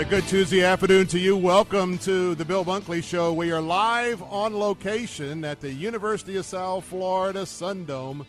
A good Tuesday afternoon to you. Welcome to the Bill Bunkley Show. We are live on location at the University of South Florida Sundome,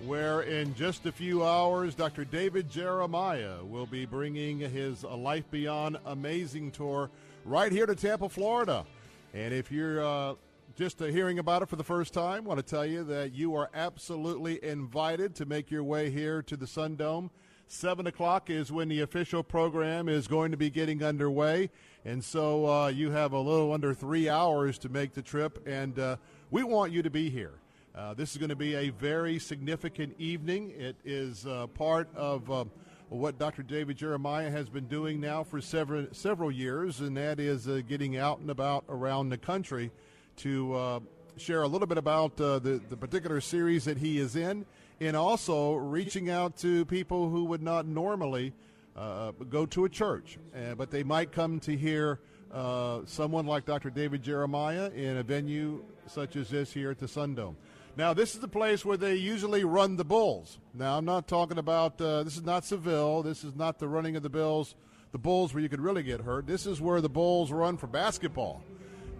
where in just a few hours, Dr. David Jeremiah will be bringing his Life Beyond Amazing tour right here to Tampa, Florida. And if you're uh, just uh, hearing about it for the first time, want to tell you that you are absolutely invited to make your way here to the Sundome. 7 o'clock is when the official program is going to be getting underway. And so uh, you have a little under three hours to make the trip, and uh, we want you to be here. Uh, this is going to be a very significant evening. It is uh, part of uh, what Dr. David Jeremiah has been doing now for several, several years, and that is uh, getting out and about around the country to share a little bit about the, the particular series that he is in and also reaching out to people who would not normally uh, go to a church, uh, but they might come to hear uh, someone like Dr. David Jeremiah in a venue such as this here at the Sundome. Now, this is the place where they usually run the Bulls. Now, I'm not talking about uh, this is not Seville. This is not the running of the Bills, the Bulls where you could really get hurt. This is where the Bulls run for basketball.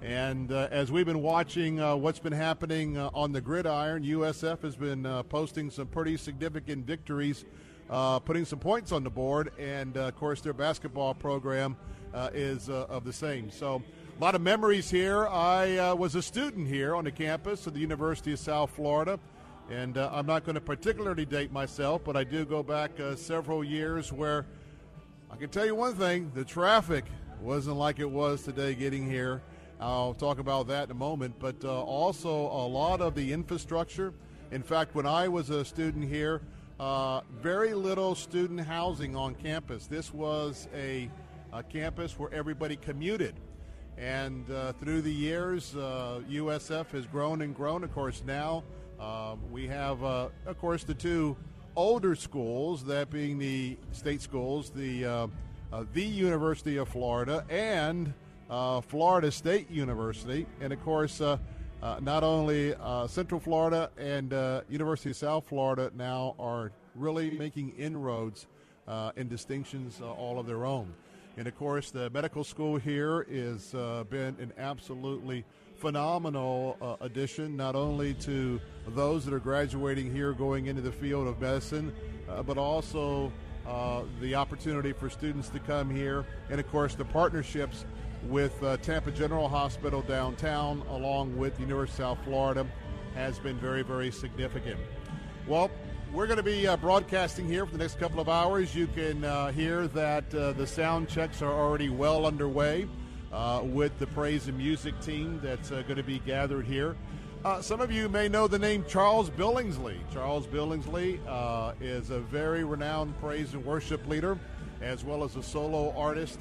And uh, as we've been watching uh, what's been happening uh, on the gridiron, USF has been uh, posting some pretty significant victories, uh, putting some points on the board, and uh, of course their basketball program is of the same. So a lot of memories here. I was a student here on the campus of the University of South Florida. And I'm not going to particularly date myself, but I do go back several years where I can tell you one thing the traffic wasn't like it was today getting here. I'll talk about that in a moment, but uh, also a lot of the infrastructure. In fact, when I was a student here, uh, very little student housing on campus. This was a, a campus where everybody commuted. And uh, through the years, USF uh, has grown and grown. Of course, now um, we have, uh, of course, the two older schools, that being the state schools, the, uh, the University of Florida and uh, Florida State University, and of course, uh, uh, not only uh, Central Florida and uh, University of South Florida now are really making inroads and distinctions all of their own. And of course, the medical school here has been an absolutely phenomenal uh, addition, not only to those that are graduating here going into the field of medicine, uh, but also uh, the opportunity for students to come here, and of course, the partnerships with uh, Tampa General Hospital downtown, along with the University of South Florida, has been very, very significant. Well, we're going to be uh, broadcasting here for the next couple of hours. You can uh, hear that uh, the sound checks are already well underway uh, with the praise and music team that's uh, going to be gathered here. some of you may know the name Charles Billingsley. Charles Billingsley is a very renowned praise and worship leader, as well as a solo artist.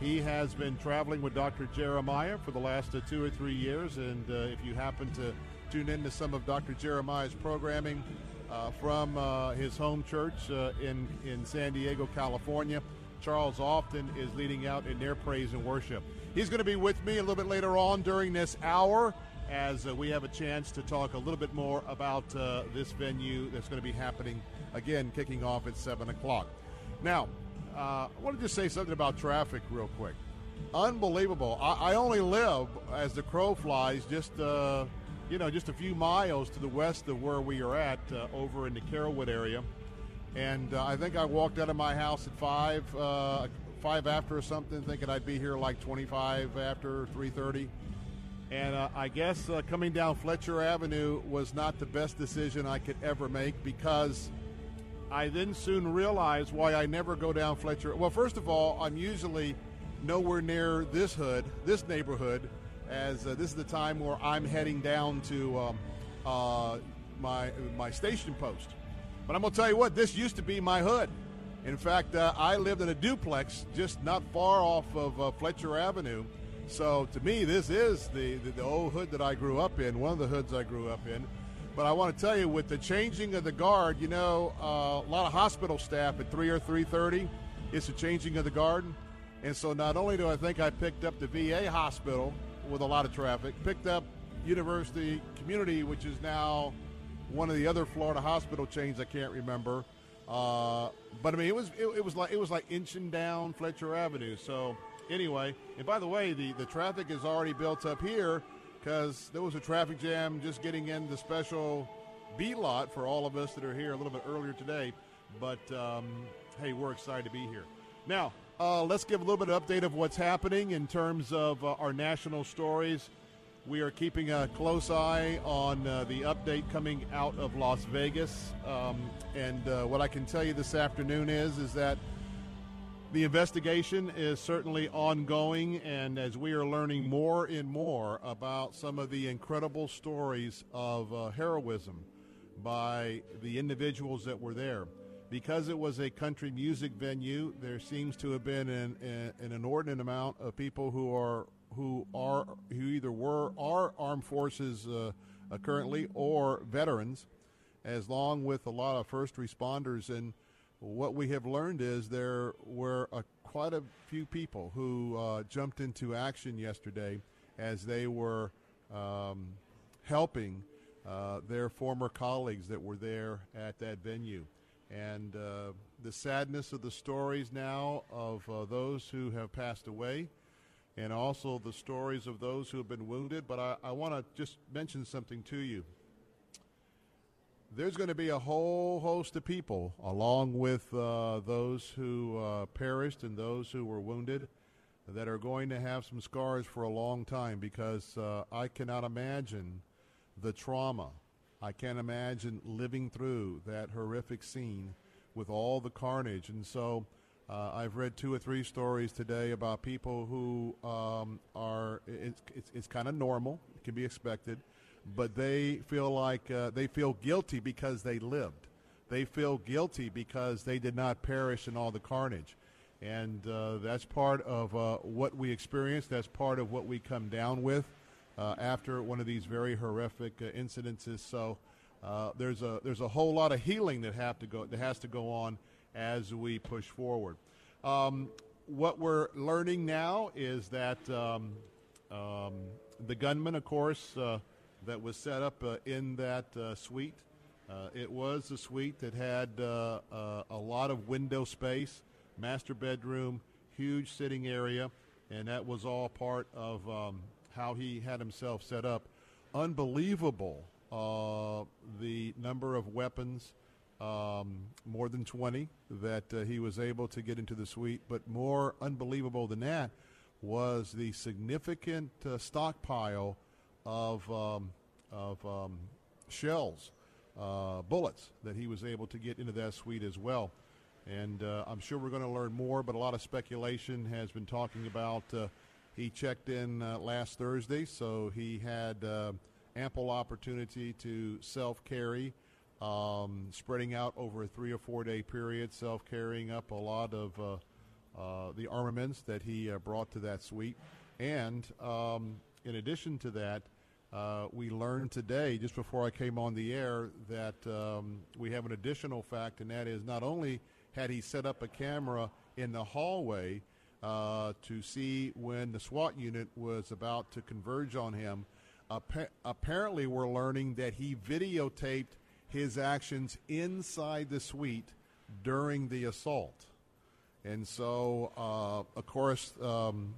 He has been traveling with Dr. Jeremiah for the last uh, two or three years, and uh, if you happen to tune into some of Dr. Jeremiah's programming uh, from uh, his home church uh, in, in San Diego, California, Charles often is leading out in their praise and worship. He's going to be with me a little bit later on during this hour as uh, we have a chance to talk a little bit more about this venue that's going to be happening again, kicking off at 7 o'clock. Now, uh, I want to just say something about traffic real quick. Unbelievable. I, I only live, as the crow flies, just uh, you know, just a few miles to the west of where we are at, uh, over in the Carrollwood area. And uh, I think I walked out of my house at five, uh, five after or something, thinking I'd be here like 25 after 3:30. And uh, I guess coming down Fletcher Avenue was not the best decision I could ever make because I then soon realized why I never go down Fletcher. Well, first of all, I'm usually nowhere near this hood, this neighborhood, as uh, this is the time where I'm heading down to um, uh, my my station post. But I'm gonna tell you what, this used to be my hood. In fact, uh, I lived in a duplex just not far off of uh, Fletcher Avenue. So to me, this is the, the, the old hood that I grew up in, one of the hoods I grew up in. But I want to tell you, with the changing of the guard, you know, uh, a lot of hospital staff at three or three thirty, it's a changing of the guard, and so not only do I think I picked up the VA hospital with a lot of traffic, picked up University Community, which is now one of the other Florida hospital chains I can't remember. Uh, but I mean, it was it, it, was like it was like inching down Fletcher Avenue. So anyway, and by the way, the the traffic is already built up here because there was a traffic jam just getting in the special B lot for all of us that are here a little bit earlier today. But um, hey, we're excited to be here. Now, uh, let's give a little bit of update of what's happening in terms of uh, our national stories. We are keeping a close eye on uh, the update coming out of Las Vegas, um, and uh, what I can tell you this afternoon is is that the investigation is certainly ongoing, and as we are learning more and more about some of the incredible stories of uh, heroism by the individuals that were there. Because it was a country music venue, there seems to have been an, an inordinate amount of people who are who are who either were are armed forces uh, uh, currently or veterans, as long with a lot of first responders and what we have learned is there were a, quite a few people who uh, jumped into action yesterday as they were um, helping uh, their former colleagues that were there at that venue. And uh, the sadness of the stories now of uh, those who have passed away, and also the stories of those who have been wounded. But I, I want to just mention something to you there's going to be a whole host of people, along with uh, those who uh, perished and those who were wounded, that are going to have some scars for a long time because uh, I cannot imagine the trauma. I can't imagine living through that horrific scene with all the carnage. And so uh, I've read two or three stories today about people who um, are, it's, it's, it's kind of normal, it can be expected but they feel like uh, they feel guilty because they lived. They feel guilty because they did not perish in all the carnage. And uh, that's part of uh, what we experience. That's part of what we come down with uh, after one of these very horrific uh, incidences. So uh, there's a there's a whole lot of healing that have to go that has to go on as we push forward. Um, what we're learning now is that um, um, the gunman, of course, that was set up uh, in that uh, suite. Uh, it was a suite that had uh, uh, a lot of window space, master bedroom, huge sitting area, and that was all part of um, how he had himself set up. Unbelievable the number of weapons, um, more than 20, that he was able to get into the suite. But more unbelievable than that was the significant stockpile of um, of um, shells, uh, bullets that he was able to get into that suite as well. And uh, I'm sure we're going to learn more, but a lot of speculation has been talking about. Uh, he checked in uh, last Thursday, so he had uh, ample opportunity to self carry. Um, spreading out over a three or four day period, self carrying up a lot of uh, the armaments that he brought to that suite. And um, in addition to that, uh, we learned today, just before I came on the air, that um, we have an additional fact, and that is not only had he set up a camera in the hallway uh, to see when the SWAT unit was about to converge on him, appa- apparently we're learning that he videotaped his actions inside the suite during the assault. And so, uh, of course, um,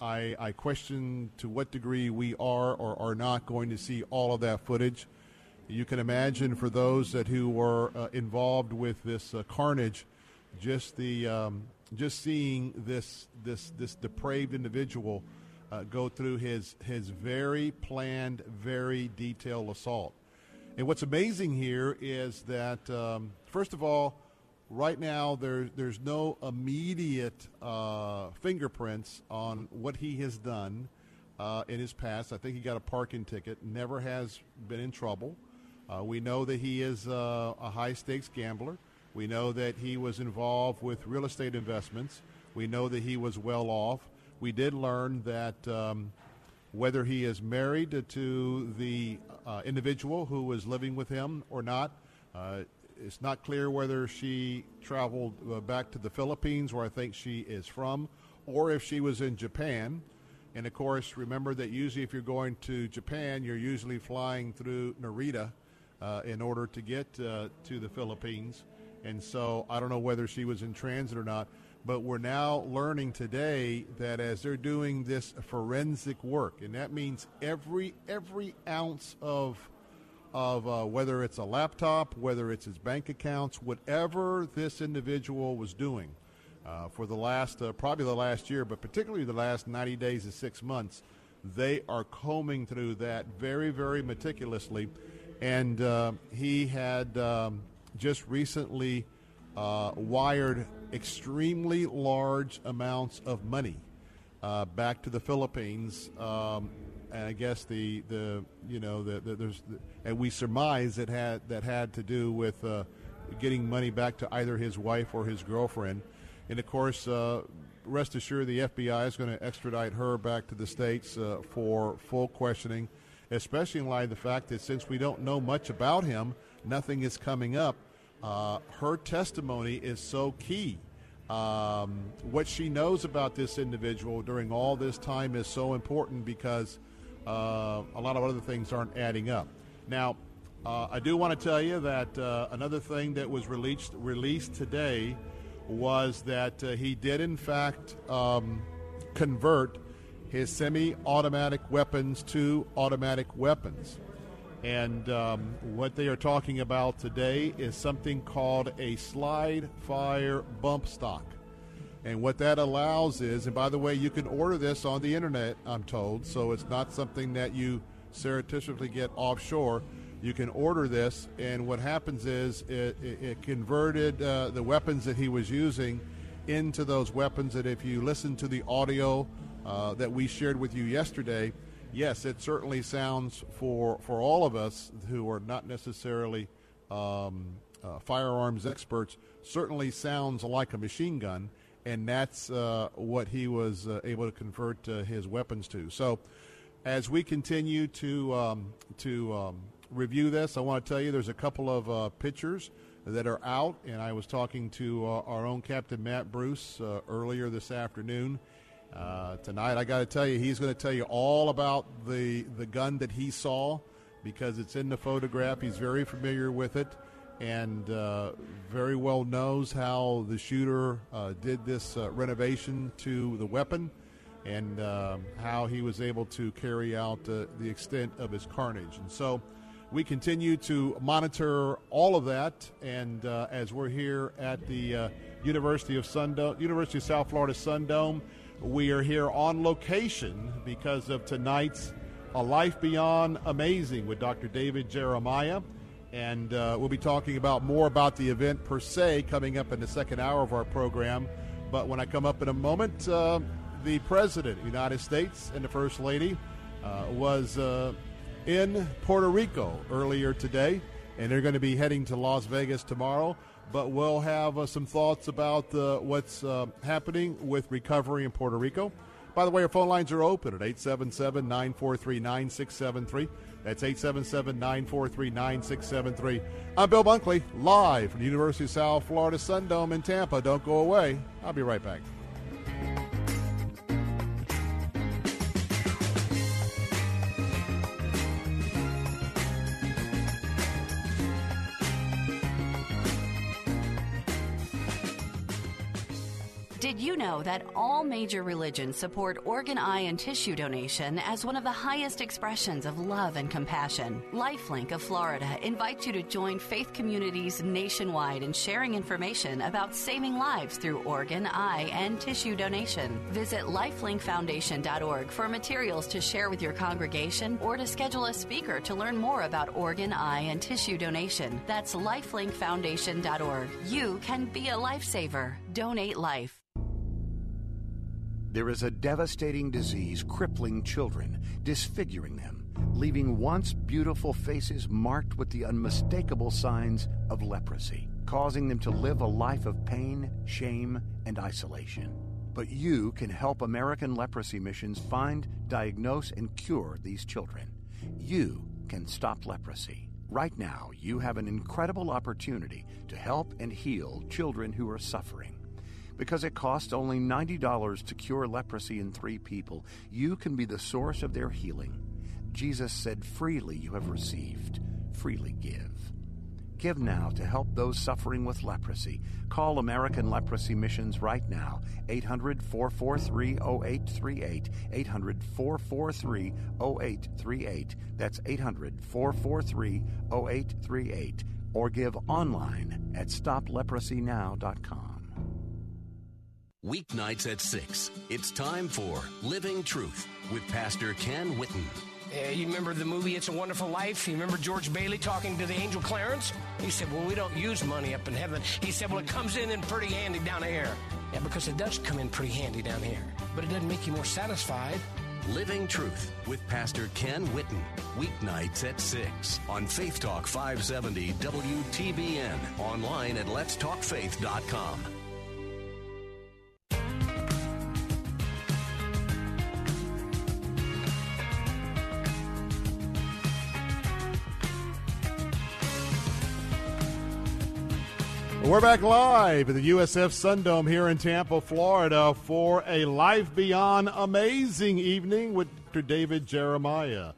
I, I question to what degree we are or are not going to see all of that footage. You can imagine for those that who were uh, involved with this uh, carnage, just the um, just seeing this this this depraved individual uh, go through his his very planned, very detailed assault. And what's amazing here is that um, first of all, right now there, there's no immediate uh, fingerprints on what he has done uh, in his past. I think he got a parking ticket, never has been in trouble. Uh, we know that he is uh, a high stakes gambler. We know that he was involved with real estate investments. We know that he was well off. We did learn that um, whether he is married to the uh, individual who was living with him or not, uh, it's not clear whether she traveled uh, back to the Philippines, where I think she is from, or if she was in Japan. And of course, remember that usually if you're going to Japan, you're usually flying through Narita uh, in order to get uh, to the Philippines. And so I don't know whether she was in transit or not, but we're now learning today that as they're doing this forensic work, and that means every every ounce of of uh, whether it's a laptop, whether it's his bank accounts, whatever this individual was doing uh, for the last, uh, probably the last year, but particularly the last 90 days to six months, they are combing through that very, very meticulously. And uh, he had um, just recently uh, wired extremely large amounts of money uh, back to the Philippines. Um, and I guess the the you know the, the there's the, and we surmise that had that had to do with uh, getting money back to either his wife or his girlfriend, and of course. Uh, rest assured, the FBI is going to extradite her back to the states uh, for full questioning, especially in light of the fact that since we don't know much about him, nothing is coming up. Uh, her testimony is so key. Um, what she knows about this individual during all this time is so important because uh, a lot of other things aren't adding up. Now, uh, I do want to tell you that uh, another thing that was released released today was that uh, he did in fact um, convert his semi-automatic weapons to automatic weapons. And um, what they are talking about today is something called a slide fire bump stock. And what that allows is, and by the way, you can order this on the internet, I'm told, so it's not something that you surreptitiously get offshore. You can order this, and what happens is it, it, it converted uh, the weapons that he was using into those weapons that if you listen to the audio uh, that we shared with you yesterday, yes, it certainly sounds for, for all of us who are not necessarily um, uh, firearms experts, certainly sounds like a machine gun and that's uh, what he was uh, able to convert uh, his weapons to. So, as we continue to um, to um, review this, I want to tell you there's a couple of uh, pictures that are out, and I was talking to uh, our own Captain Matt Bruce uh, earlier this afternoon. tonight, I got to tell you, he's going to tell you all about the the gun that he saw because it's in the photograph. He's very familiar with it and uh, very well knows how the shooter uh, did this uh, renovation to the weapon and um, how he was able to carry out uh, the extent of his carnage. And so we continue to monitor all of that. And uh, as we're here at the uh, University of Sundome, University of South Florida Sundome, we are here on location because of tonight's A Life Beyond Amazing with Dr. David Jeremiah and uh, we'll be talking about more about the event per se coming up in the second hour of our program. But when I come up in a moment, uh, the President of the United States and the First Lady uh, was uh, in Puerto Rico earlier today, and they're going to be heading to Las Vegas tomorrow. But we'll have uh, some thoughts about uh, what's happening with recovery in Puerto Rico. By the way, our phone lines are open at 877 943 9673. That's 877 943 9673. I'm Bill Bunkley, live from the University of South Florida Sundome in Tampa. Don't go away. I'll be right back. That all major religions support organ, eye, and tissue donation as one of the highest expressions of love and compassion? Lifelink of Florida invites you to join faith communities nationwide in sharing information about saving lives through organ, eye, and tissue donation. Visit lifelinkfoundation.org for materials to share with your congregation or to schedule a speaker to learn more about organ, eye, and tissue donation. That's lifelinkfoundation.org. You can be a lifesaver. Donate life. There is a devastating disease crippling children, disfiguring them, leaving once beautiful faces marked with the unmistakable signs of leprosy, causing them to live a life of pain, shame, and isolation. But you can help American Leprosy Missions find, diagnose, and cure these children. You can stop leprosy. Right now, you have an incredible opportunity to help and heal children who are suffering. Because it costs only $90 to cure leprosy in three people, you can be the source of their healing. Jesus said, Freely you have received, freely give. Give now to help those suffering with leprosy. Call American Leprosy Missions right now, 800 443 0838. 800 443 0838. That's 800 443 0838. Or give online at stopleprosynow.com. Weeknights at 6. It's time for Living Truth with Pastor Ken Whitten. Uh, you remember the movie It's a Wonderful Life? You remember George Bailey talking to the angel Clarence? He said, Well, we don't use money up in heaven. He said, Well, it comes in in pretty handy down here. Yeah, because it does come in pretty handy down here. But it doesn't make you more satisfied. Living Truth with Pastor Ken Whitten. Weeknights at 6 on Faith Talk 570 WTBN. Online at letstalkfaith.com. We're back live at the USF Sundome here in Tampa, Florida for a Life Beyond amazing evening with Dr. David Jeremiah.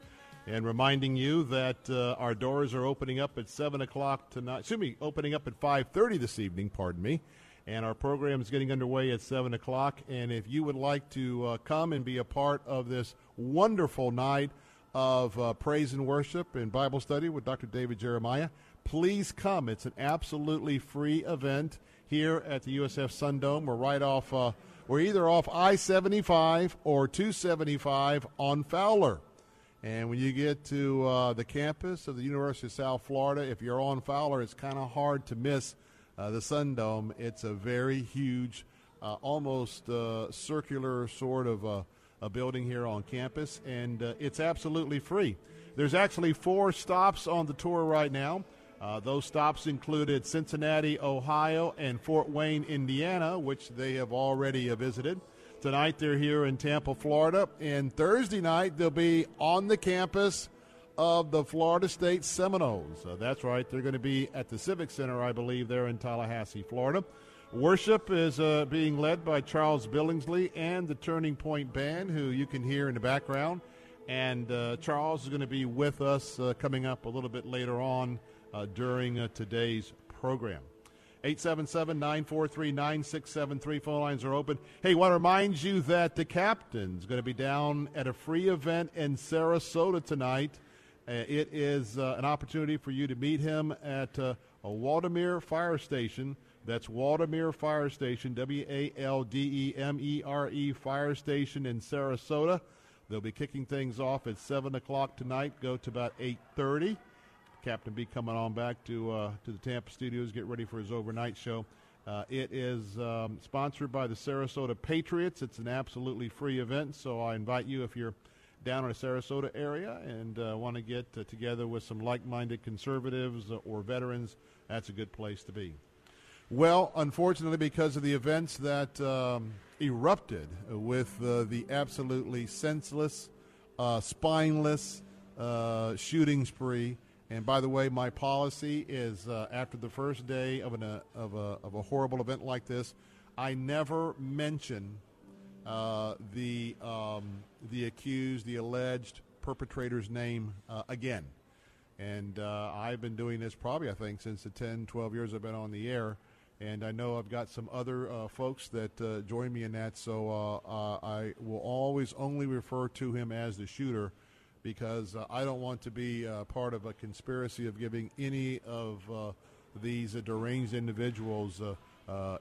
And reminding you that uh, our doors are opening up at 7 o'clock tonight. Excuse me, opening up at 5.30 this evening, pardon me. And our program is getting underway at 7 o'clock. And if you would like to uh, come and be a part of this wonderful night of uh, praise and worship and Bible study with Dr. David Jeremiah, please come. It's an absolutely free event here at the USF Sundome. We're right off, uh, we're either off I 75 or 275 on Fowler. And when you get to uh, the campus of the University of South Florida, if you're on Fowler, it's kind of hard to miss uh, the Sundome. It's a very huge, uh, almost uh, circular sort of uh, a building here on campus, and uh, it's absolutely free. There's actually four stops on the tour right now. Uh, those stops included Cincinnati, Ohio, and Fort Wayne, Indiana, which they have already visited. Tonight they're here in Tampa, Florida, and Thursday night they'll be on the campus of the Florida State Seminoles. Uh, that's right, they're going to be at the Civic Center, I believe, there in Tallahassee, Florida. Worship is uh, being led by Charles Billingsley and the Turning Point Band, who you can hear in the background. And uh, Charles is going to be with us uh, coming up a little bit later on uh, during uh, today's program. 877-943-9673 phone lines are open. Hey, want to remind you that the captain's going to be down at a free event in Sarasota tonight. Uh, it is uh, an opportunity for you to meet him at uh, a Waldemere Fire Station. That's Waldemere Fire Station, W A L D E M E R E Fire Station in Sarasota. They'll be kicking things off at seven o'clock tonight. Go to about eight thirty. Captain B coming on back to uh, to the Tampa studios, get ready for his overnight show. Uh, it is um, sponsored by the Sarasota Patriots. It's an absolutely free event, so I invite you if you're down in the Sarasota area and uh, want to get uh, together with some like-minded conservatives or veterans. That's a good place to be. Well, unfortunately, because of the events that um, erupted with uh, the absolutely senseless, uh, spineless shooting spree. And by the way, my policy is uh, after the first day of, an, uh, of, a, of a horrible event like this, I never mention uh, the, um, the accused, the alleged perpetrator's name again. And I've been doing this probably, I think, since the 10, 12 years I've been on the air and I know I've got some other uh, folks that uh, join me in that. So uh, uh I will always only refer to him as the shooter because uh, I don't want to be uh, part of a conspiracy of giving any of these deranged individuals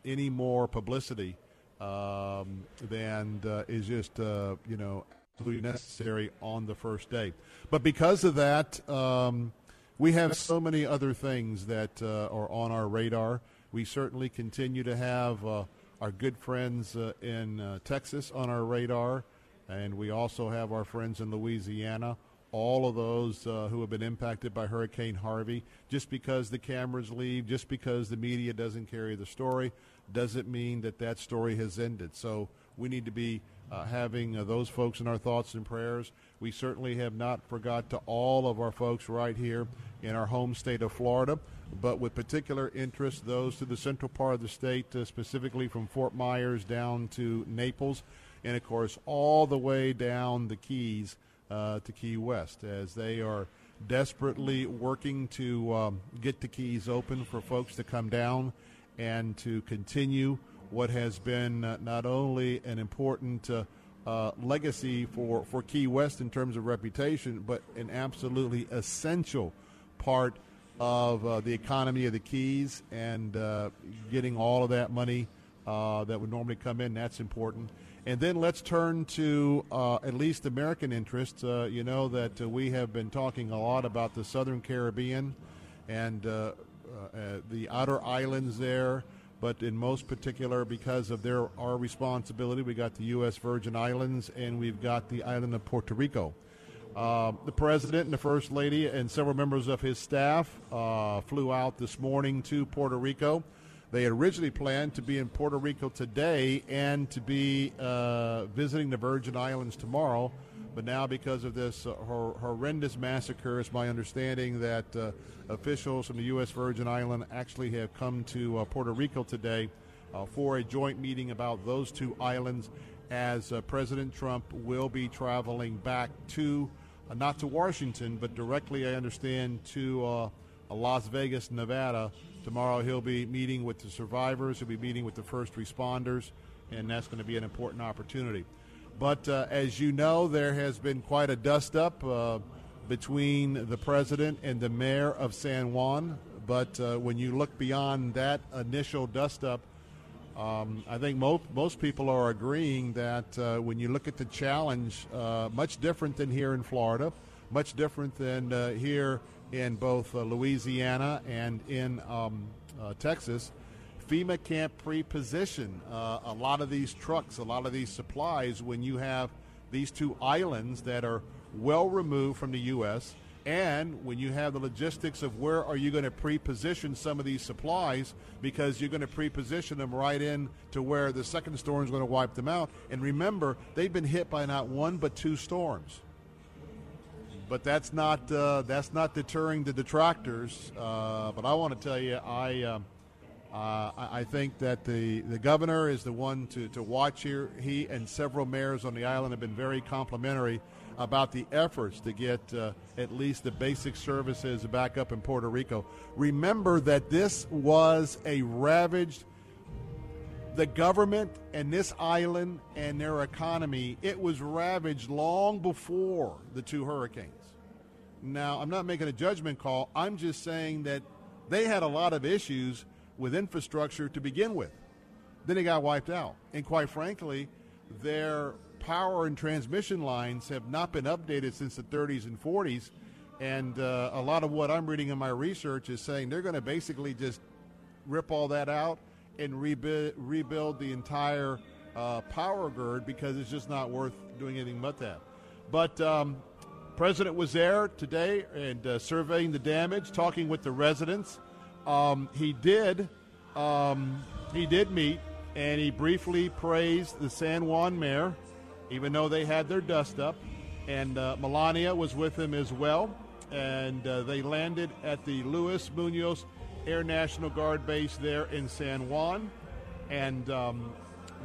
any more publicity um, than is just you know absolutely necessary on the first day. But because of that. Um, we have so many other things that are on our radar. We certainly continue to have uh, our good friends uh, in uh, Texas on our radar, and we also have our friends in Louisiana. All of those uh, who have been impacted by Hurricane Harvey. Just because the cameras leave, just because the media doesn't carry the story, doesn't mean that that story has ended. So we need to be uh, having uh, those folks in our thoughts and prayers. We certainly have not forgot to all of our folks right here in our home state of Florida but with particular interest those to the central part of the state, uh, specifically from Fort Myers down to Naples, and of course all the way down the Keys uh, to Key West, as they are desperately working to um, get the Keys open for folks to come down and to continue what has been uh, not only an important uh, uh, legacy for, for Key West in terms of reputation, but an absolutely essential part of uh, the economy of the Keys and getting all of that money that would normally come in. That's important. And then let's turn to uh, at least American interests. Uh, you know that uh, we have been talking a lot about the Southern Caribbean and the outer islands there, but in most particular because of their our responsibility, we got the U.S. Virgin Islands and we've got the island of Puerto Rico. Uh, the president and the first lady and several members of his staff uh, flew out this morning to Puerto Rico. They had originally planned to be in Puerto Rico today and to be uh, visiting the Virgin Islands tomorrow. But now, because of this uh, hor- horrendous massacre, it's my understanding that uh, officials from the U.S. Virgin Island actually have come to Puerto Rico today for a joint meeting about those two islands as President Trump will be traveling back to uh, not to Washington, but directly, I understand, to uh, Las Vegas, Nevada. Tomorrow he'll be meeting with the survivors, he'll be meeting with the first responders, and that's going to be an important opportunity. But uh, as you know, there has been quite a dust up uh, between the president and the mayor of San Juan. But uh, when you look beyond that initial dust up, um, I think most most people are agreeing that uh, when you look at the challenge, uh, much different than here in Florida, much different than uh, here in both uh, Louisiana and in um, uh, Texas. FEMA can't pre-position uh, a lot of these trucks, a lot of these supplies when you have these two islands that are well removed from the U.S. And when you have the logistics of where are you going to pre-position some of these supplies, because you're going to pre-position them right in to where the second storm is going to wipe them out. And remember, they've been hit by not one but two storms. But that's not uh, that's not deterring the detractors. Uh, but I want to tell you, I. Uh, uh, I think that the, the governor is the one to, to watch here. He and several mayors on the island have been very complimentary about the efforts to get uh, at least the basic services back up in Puerto Rico. Remember that this was a ravaged the government and this island and their economy, it was ravaged long before the two hurricanes. Now, I'm not making a judgment call. I'm just saying that they had a lot of issues with infrastructure to begin with. Then they got wiped out. And quite frankly, their power and transmission lines have not been updated since the 30s and 40s. And uh, a lot of what I'm reading in my research is saying they're going to basically just rip all that out and rebuild, rebuild the entire uh, power grid because it's just not worth doing anything but that. But um, President was there today and uh, surveying the damage, talking with the residents. Um, he did um, he did meet and he briefly praised the San Juan mayor even though they had their dust up. And uh, Melania was with him as well. And uh, they landed at the Luis Munoz Air National Guard base there in San Juan. And um,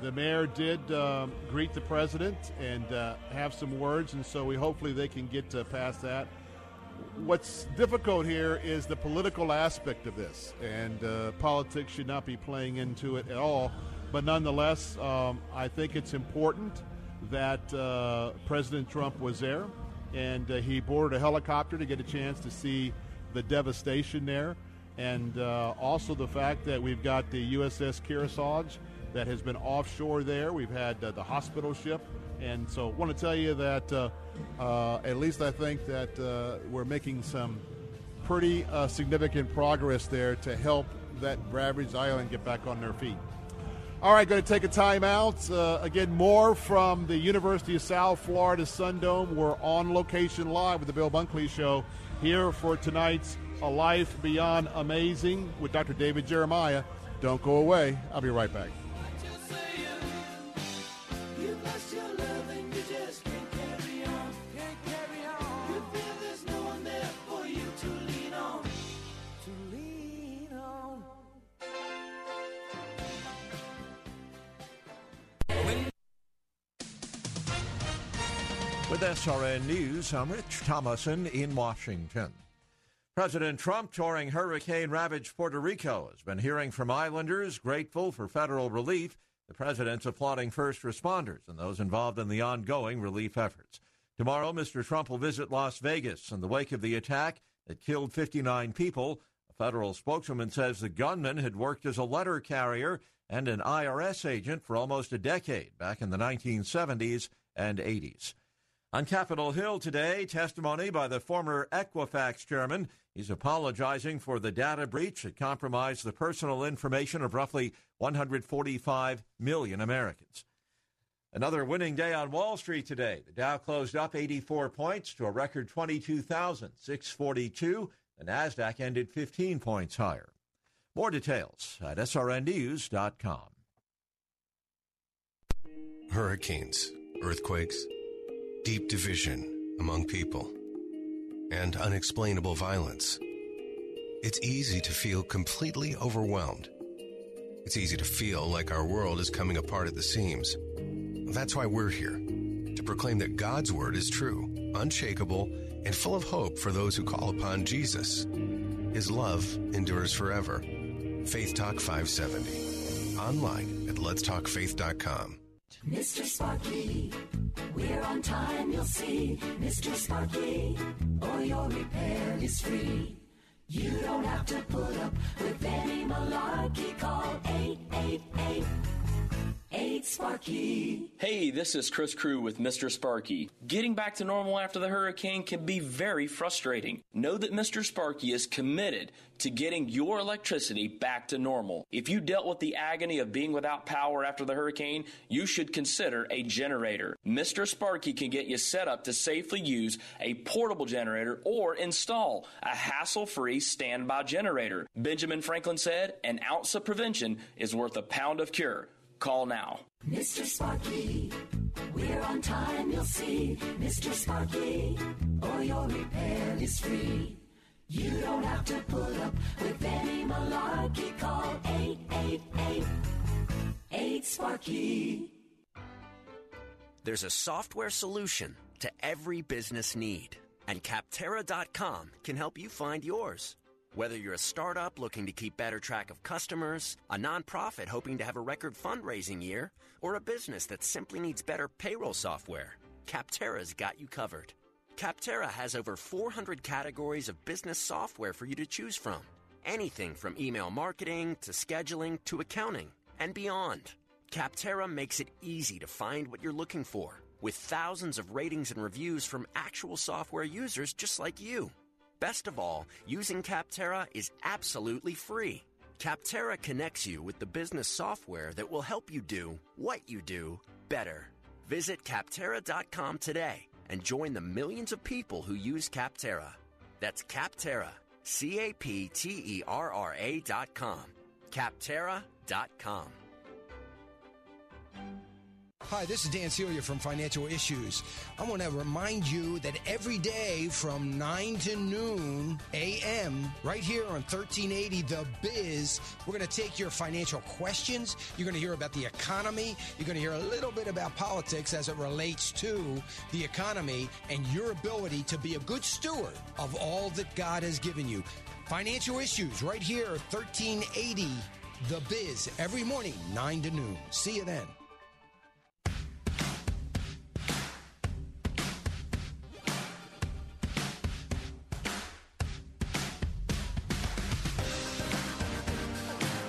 the mayor did uh, greet the president and uh, have some words. And so we hopefully they can get past that. what's difficult here is the political aspect of this, and uh, politics should not be playing into it at all. But nonetheless, um, I think it's important that uh, President Trump was there, and uh, he boarded a helicopter to get a chance to see the devastation there, and uh, also the fact that we've got the USS Kearsarge that has been offshore there. We've had uh, the hospital ship, and so I want to tell you that uh, uh, at least I think that uh, we're making some pretty significant progress there to help that Bradbridge Island get back on their feet. All right, going to take a time out. Uh, again, more from the University of South Florida Sundome. We're on location live with the Bill Bunkley Show here for tonight's A Life Beyond Amazing with Dr. David Jeremiah. Don't go away. I'll be right back. With SRN News, I'm Rich Thomason in Washington. President Trump, touring hurricane ravaged Puerto Rico, has been hearing from islanders grateful for federal relief. The president's applauding first responders and those involved in the ongoing relief efforts. Tomorrow, Mr. Trump will visit Las Vegas in the wake of the attack that killed 59 people. A federal spokeswoman says the gunman had worked as a letter carrier and an IRS agent for almost a decade back in the 1970s and 80s. On Capitol Hill today, testimony by the former Equifax chairman. He's apologizing for the data breach that compromised the personal information of roughly 145 million Americans. Another winning day on Wall Street today. The Dow closed up 84 points to a record 22,642. The Nasdaq ended 15 points higher. More details at srnnews.com. Hurricanes, earthquakes, deep division among people, and unexplainable violence. It's easy to feel completely overwhelmed. It's easy to feel like our world is coming apart at the seams. That's why we're here to proclaim that God's word is true, unshakable, and full of hope for those who call upon Jesus. His love endures forever. Faith Talk 570. Online at letstalkfaith.com. Mr. Sparky, we're on time, you'll see. Mr. Sparky, or your repair is free. You don't have to put up with any malarkey. Call 888 8 Sparky. Hey, this is Chris Crew with Mr. Sparky. Getting back to normal after the hurricane can be very frustrating. Know that Mr. Sparky is committed to getting your electricity back to normal. If you dealt with the agony of being without power after the hurricane, you should consider a generator. Mr. Sparky can get you set up to safely use a portable generator or install a hassle free standby generator. Benjamin Franklin said, An ounce of prevention is worth a pound of cure. Call now. Mr. Sparky, we're on time, you'll see. Mr. Sparky, or your repair is free. You don't have to put up with any malarkey. Call 888 8 Sparky. There's a software solution to every business need, and Capterra.com can help you find yours. Whether you're a startup looking to keep better track of customers, a nonprofit hoping to have a record fundraising year, or a business that simply needs better payroll software, Capterra's got you covered. Capterra has over 400 categories of business software for you to choose from. Anything from email marketing to scheduling to accounting and beyond. Capterra makes it easy to find what you're looking for with thousands of ratings and reviews from actual software users just like you. Best of all, using Capterra is absolutely free. Capterra connects you with the business software that will help you do what you do better. Visit Capterra.com today and join the millions of people who use Capterra. That's Capterra, C A P T E R R A dot com. Capterra.com. Hi, this is Dan Celia from Financial Issues. I want to remind you that every day from 9 to noon a.m., right here on 1380 The Biz, we're going to take your financial questions. You're going to hear about the economy. You're going to hear a little bit about politics as it relates to the economy and your ability to be a good steward of all that God has given you. Financial Issues right here, 1380 The Biz, every morning, 9 to noon. See you then.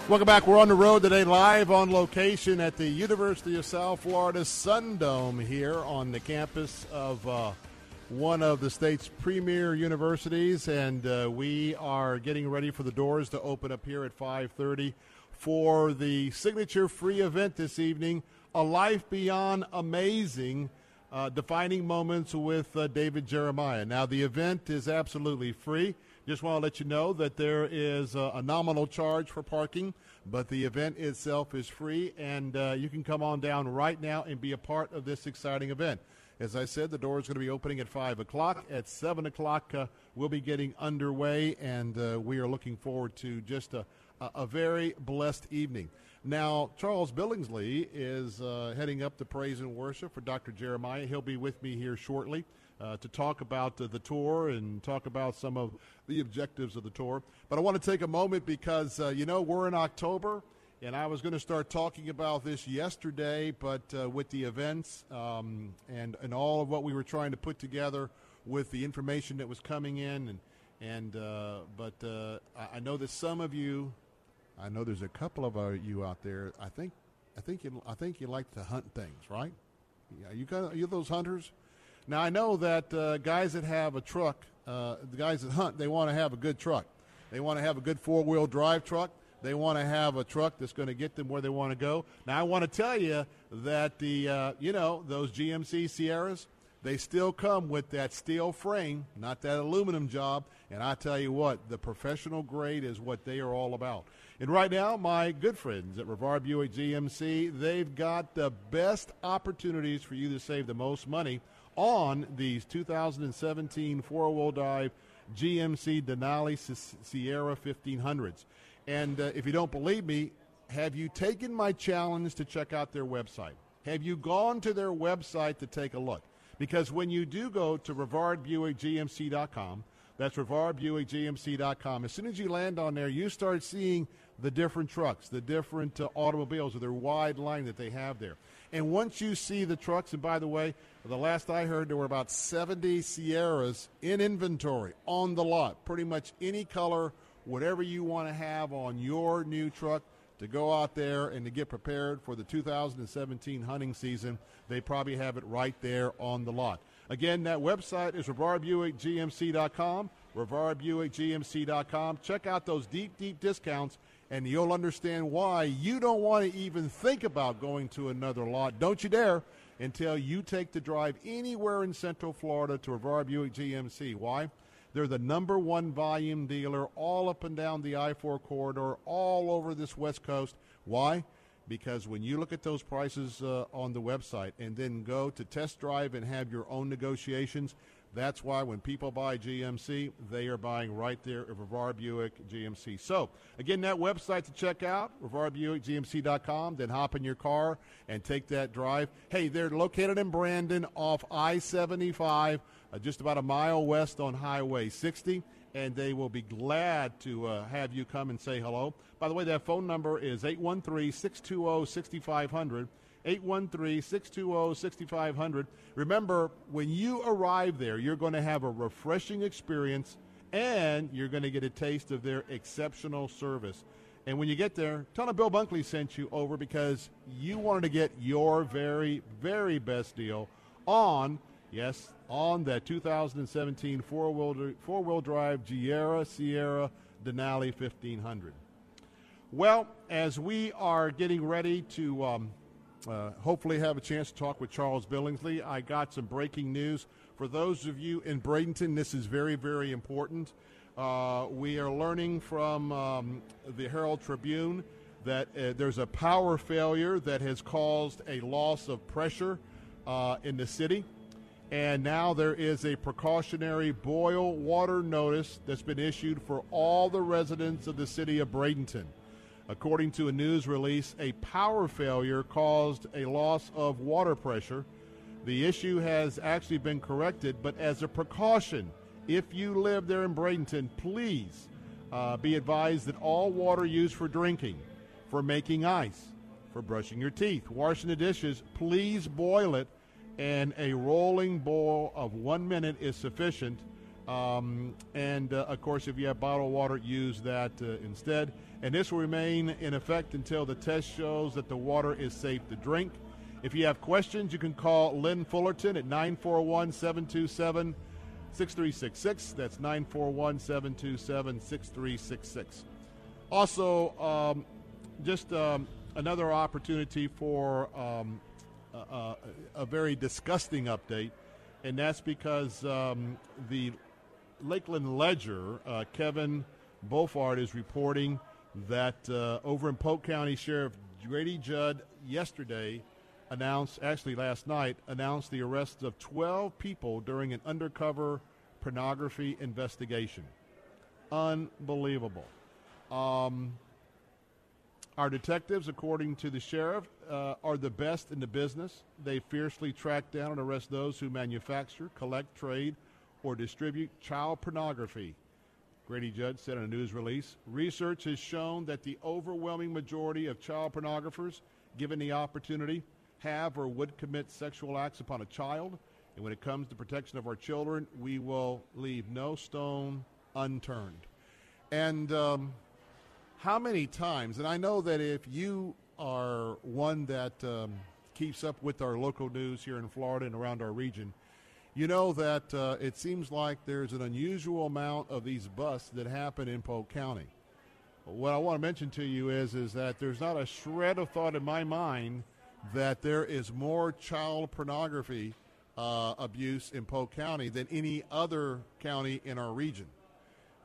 Welcome back. We're on the road today, live on location at the University of South Florida Sundome here on the campus of uh, one of the state's premier universities, and uh, we are getting ready for the doors to open up here at 5:30 for the signature free event this evening, "A Life Beyond Amazing." Uh, defining moments with uh, David Jeremiah. Now, the event is absolutely free. Just want to let you know that there is a, a nominal charge for parking, but the event itself is free, and uh, you can come on down right now and be a part of this exciting event. As I said, the door is going to be opening at 5 o'clock. At 7 o'clock, uh, we'll be getting underway, and uh, we are looking forward to just a, a, very blessed evening. Now, Charles Billingsley is uh, heading up the praise and worship for Dr. Jeremiah. He'll be with me here shortly uh, to talk about uh, the tour and talk about some of the objectives of the tour. But I want to take a moment because, uh, you know, we're in October, and I was going to start talking about this yesterday, but uh, with the events um, and, and all of what we were trying to put together with the information that was coming in, and, and uh, but uh, I know that some of you I know there's a couple of uh, you out there. I think, I think you, I think you like to hunt things, right? Yeah, you of, you those hunters. Now I know that uh, guys that have a truck, uh, the guys that hunt, they want to have a good truck. They want to have a good four wheel drive truck. They want to have a truck that's going to get them where they want to go. Now I want to tell you that the, uh, you know, those GMC Sierras, they still come with that steel frame, not that aluminum job. And I tell you what, the professional grade is what they are all about. And right now, my good friends at Rivard Buick GMC, they've got the best opportunities for you to save the most money on these 2017 four-wheel drive GMC Denali Sierra 1500s. And uh, if you don't believe me, have you taken my challenge to check out their website? Have you gone to their website to take a look? Because when you do go to RivardBuickGMC.com, that's RivardBuickGMC.com, as soon as you land on there, you start seeing the different trucks, the different uh, automobiles, or their wide line that they have there. And once you see the trucks, and by the way, the last I heard, there were about 70 Sierras in inventory on the lot. Pretty much any color, whatever you want to have on your new truck to go out there and to get prepared for the 2017 hunting season. They probably have it right there on the lot. Again, that website is RivardBuickGMC.com, RivardBuickGMC.com. Check out those deep, deep discounts and you'll understand why you don't want to even think about going to another lot. Don't you dare until you take the drive anywhere in Central Florida to Rivard Buick GMC. Why? They're the number one volume dealer all up and down the I 4 corridor, all over this West Coast. Why? Because when you look at those prices uh, on the website and then go to test drive and have your own negotiations, that's why when people buy GMC, they are buying right there at Rivard Buick GMC. So, again, that website to check out, RivardBuickGMC.com. Then hop in your car and take that drive. Hey, they're located in Brandon off I 75, uh, just about a mile west on Highway 60. And they will be glad to uh, have you come and say hello. By the way, that phone number is 813 620 6500. 813 620 6500. Remember, when you arrive there, you're going to have a refreshing experience and you're going to get a taste of their exceptional service. And when you get there, tell them Bill Bunkley sent you over because you wanted to get your very, very best deal on, yes, on that 2017 four-wheel, four-wheel drive Giera Sierra Denali 1500. Well, as we are getting ready to um, uh, hopefully have a chance to talk with Charles Billingsley. I got some breaking news. For those of you in Bradenton, this is very, very important. Uh, we are learning from um, the Herald Tribune that uh, there's a power failure that has caused a loss of pressure uh, in the city. And now there is a precautionary boil water notice that's been issued for all the residents of the city of Bradenton. According to a news release, a power failure caused a loss of water pressure. The issue has actually been corrected, but as a precaution, if you live there in Bradenton, please uh, be advised that all water used for drinking, for making ice, for brushing your teeth, washing the dishes, please boil it, and a rolling boil of one minute is sufficient. Um, and uh, of course, if you have bottled water, use that uh, instead. And this will remain in effect until the test shows that the water is safe to drink. If you have questions, you can call Lynn Fullerton at 941 727 6366. That's 941 727 6366. Also, um, just um, another opportunity for um, a, a, very disgusting update, and that's because um, the Lakeland Ledger, uh, Kevin Beaufort, is reporting that uh, over in Polk County, Sheriff Grady Judd yesterday announced, actually last night, announced the arrest of 12 people during an undercover pornography investigation. Unbelievable. Um, our detectives, according to the sheriff, uh, are the best in the business. They fiercely track down and arrest those who manufacture, collect, trade, or distribute child pornography. Grady Judd said in a news release Research has shown that the overwhelming majority of child pornographers, given the opportunity, have or would commit sexual acts upon a child. And when it comes to protection of our children, we will leave no stone unturned. And um, how many times, and I know that if you are one that um, keeps up with our local news here in Florida and around our region, you know that uh, it seems like there's an unusual amount of these busts that happen in Polk County. What I want to mention to you is is that there's not a shred of thought in my mind that there is more child pornography uh, abuse in Polk County than any other county in our region.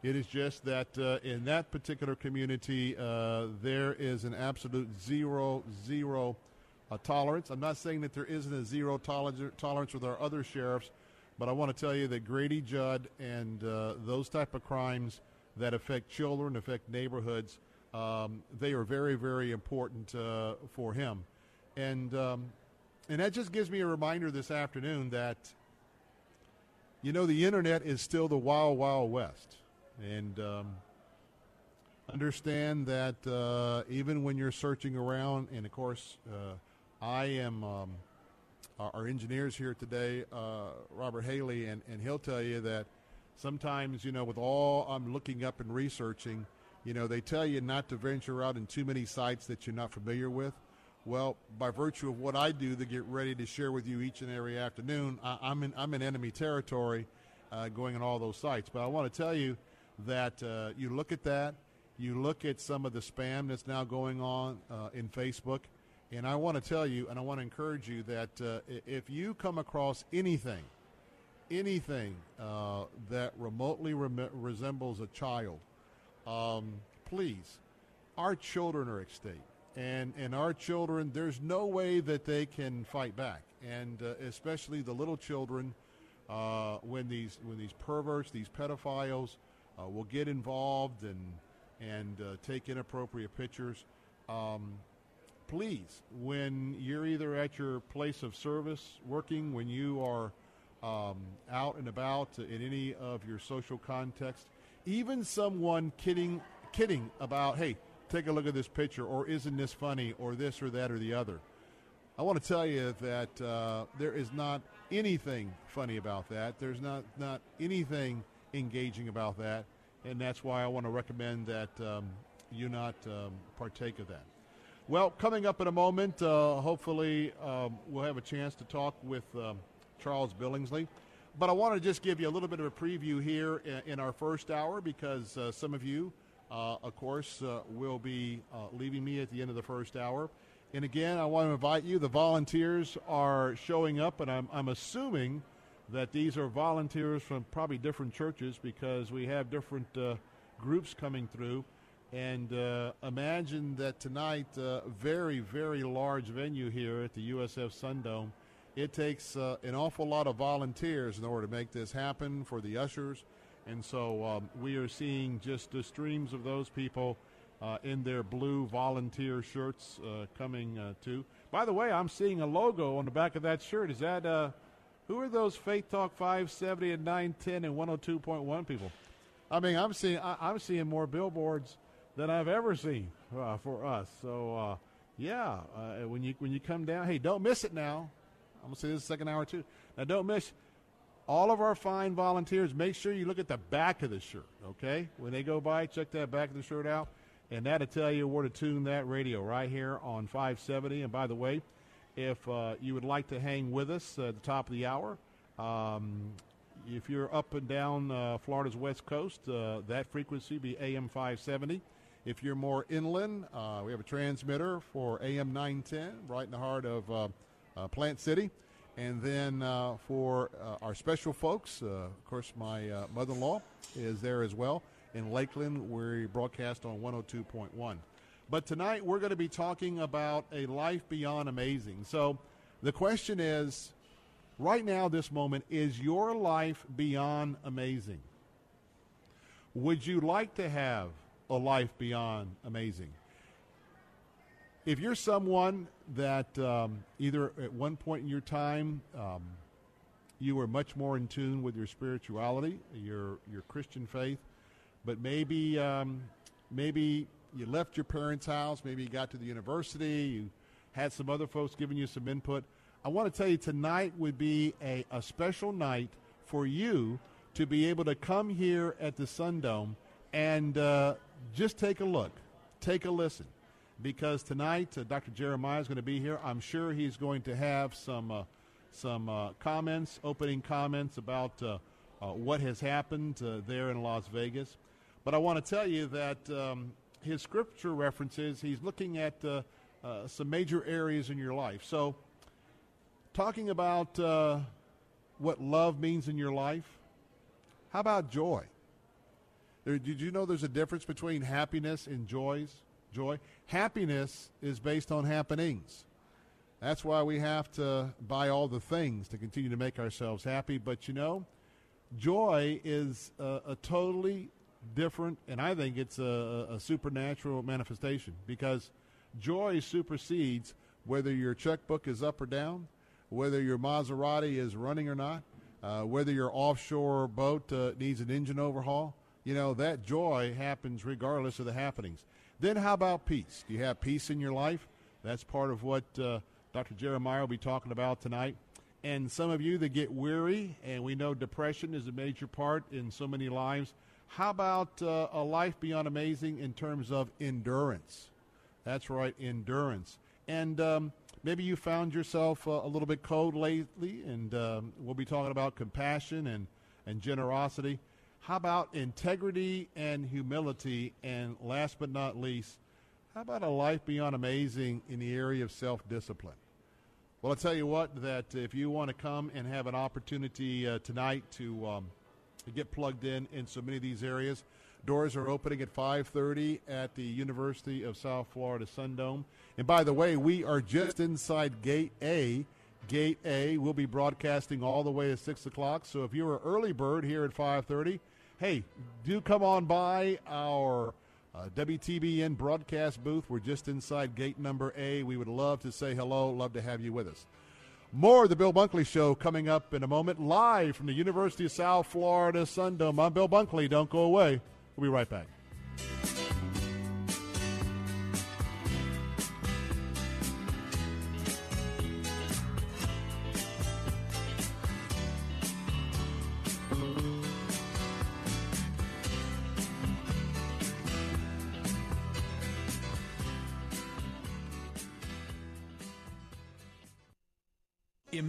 It is just that uh, in that particular community, uh, there is an absolute zero, zero uh, tolerance. I'm not saying that there isn't a zero tolerance with our other sheriffs, but I want to tell you that Grady Judd and uh, those type of crimes that affect children, affect neighborhoods, um, they are very, very important uh, for him. And um, and that just gives me a reminder this afternoon that you know the internet is still the wild, wild west, and um, understand that uh, even when you're searching around, and of course, uh, I am. Um, our engineers here today, uh, Robert Haley, and, and he'll tell you that sometimes, you know, with all I'm looking up and researching, you know, they tell you not to venture out in too many sites that you're not familiar with. Well, by virtue of what I do to get ready to share with you each and every afternoon, I, am in I'm in enemy territory, uh, going on all those sites. But I want to tell you that uh, you look at that, you look at some of the spam that's now going on uh, in Facebook, and I want to tell you, and I want to encourage you that uh, if you come across anything, anything uh, that remotely rem- resembles a child, um, please, our children are at stake. And, and our children, there's no way that they can fight back. And uh, especially the little children, uh, when, these, when these perverts, these pedophiles, uh, will get involved and, and uh, take inappropriate pictures. Um, please, when you're either at your place of service working, when you are um, out and about in any of your social context, even someone kidding, kidding about, hey, take a look at this picture, or isn't this funny, or this or that or the other. I want to tell you that uh, there is not anything funny about that. There's not, not anything engaging about that, and that's why I want to recommend that um, you not um, partake of that. Well, coming up in a moment, uh, hopefully um, we'll have a chance to talk with um, Charles Billingsley. But I want to just give you a little bit of a preview here in, in our first hour because uh, some of you, uh, of course, uh, will be uh, leaving me at the end of the first hour. And again, I want to invite you. The volunteers are showing up, and I'm, I'm assuming that these are volunteers from probably different churches because we have different uh, groups coming through. And uh, imagine that tonight, uh, very, very large venue here at the USF Sundome. It takes uh, an awful lot of volunteers in order to make this happen for the ushers. And so um, we are seeing just the streams of those people uh, in their blue volunteer shirts uh, coming uh, to. By the way, I'm seeing a logo on the back of that shirt. Is that uh, who are those Faith Talk 570 and 910 and 102.1 people? I mean, I'm seeing I, am seeing more billboards than I've ever seen uh, for us. So uh, yeah, when you when you come down, hey, don't miss it now. I'm gonna say this second hour too. Now, don't miss all of our fine volunteers. Make sure you look at the back of the shirt. Okay, when they go by, check that back of the shirt out and that'll tell you where to tune that radio right here on 570. And by the way, if uh, you would like to hang with us at the top of the hour, um, if you're up and down uh, Florida's west coast, uh, that frequency be AM 570. If you're more inland, uh, we have a transmitter for AM 910 right in the heart of uh, uh, Plant City. And then for our special folks, of course, my mother-in-law is there as well in Lakeland. We broadcast on 102.1. But tonight we're going to be talking about a life beyond amazing. So the question is right now, this moment, is your life beyond amazing? Would you like to have a life beyond amazing? If you're someone that um, either at one point in your time um, you were much more in tune with your spirituality, your your Christian faith, but maybe um, maybe you left your parents' house, maybe you got to the university, you had some other folks giving you some input. I want to tell you tonight would be a, a special night for you to be able to come here at the Sundome and uh, just take a look, take a listen. Because tonight, uh, Dr. Jeremiah is going to be here. I'm sure he's going to have some uh, some uh, comments, opening comments about uh, uh, what has happened there in Las Vegas. But I want to tell you that um, his scripture references, he's looking at uh, uh, some major areas in your life. So, talking about uh, what love means in your life, how about joy? Did you know there's a difference between happiness and joys? Joy. Happiness is based on happenings. That's why we have to buy all the things to continue to make ourselves happy. But you know, joy is a, a totally different, and I think it's a, a supernatural manifestation because joy supersedes whether your checkbook is up or down, whether your Maserati is running or not, uh, whether your offshore boat uh, needs an engine overhaul. You know, that joy happens regardless of the happenings. Then, how about peace? Do you have peace in your life? That's part of what uh, Dr. Jeremiah will be talking about tonight. And some of you that get weary, and we know depression is a major part in so many lives. How about uh, a life beyond amazing in terms of endurance? That's right, endurance. And um, maybe you found yourself uh, a little bit cold lately, and um, we'll be talking about compassion and, and generosity. How about integrity and humility? And last but not least, how about a life beyond amazing in the area of self discipline? Well, I'll tell you what, that if you want to come and have an opportunity uh, tonight to um, to get plugged in in so many of these areas. Doors are opening at 5:30 at the University of South Florida Sundome. And by the way, we are just inside Gate A. Gate A. We'll be broadcasting all the way at six o'clock. So if you're an early bird here at 5:30, hey, do come on by our uh, WTBN broadcast booth. We're just inside gate number A. We would love to say hello. Love to have you with us. More of the Bill Bunkley Show coming up in a moment, live from the University of South Florida Sundome. I'm Bill Bunkley. Don't go away. We'll be right back.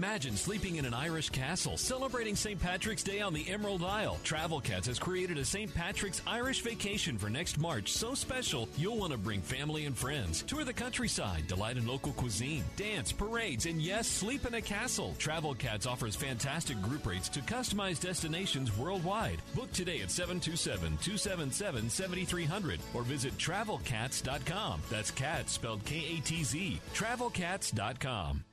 Imagine sleeping in an Irish castle, celebrating St. Patrick's Day on the Emerald Isle. Travel Katz has created a St. Patrick's Irish vacation for next March so special you'll want to bring family and friends. Tour the countryside, delight in local cuisine, dance, parades, and yes, sleep in a castle. Travel Katz offers fantastic group rates to customized destinations worldwide. Book today at 727 277 7300 or visit travelkatz.com. That's cats spelled K A T Z. Travelkatz.com.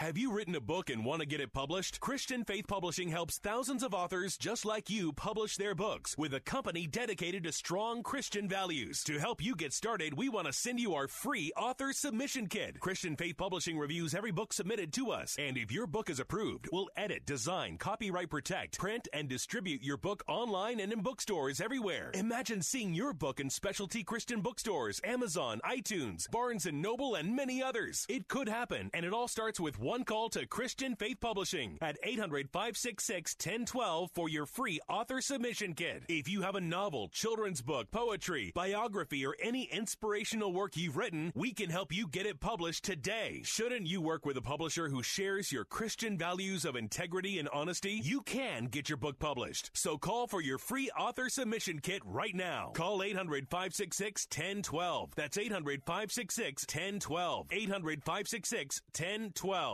Have you written a book and want to get it published? Christian Faith Publishing helps thousands of authors just like you publish their books with a company dedicated to strong Christian values. To help you get started, we want to send you our free author submission kit. Christian Faith Publishing reviews every book submitted to us, and if your book is approved, we'll edit, design, copyright protect, print, and distribute your book online and in bookstores everywhere. Imagine seeing your book in specialty Christian bookstores, Amazon, iTunes, Barnes Noble, and many others. It could happen, and it all starts with one call to Christian Faith Publishing at 800 566 1012 for your free author submission kit. If you have a novel, children's book, poetry, biography, or any inspirational work you've written, we can help you get it published today. Shouldn't you work with a publisher who shares your Christian values of integrity and honesty? You can get your book published. So call for your free author submission kit right now. Call 800 566 1012. That's 800 566 1012. 800 566 1012.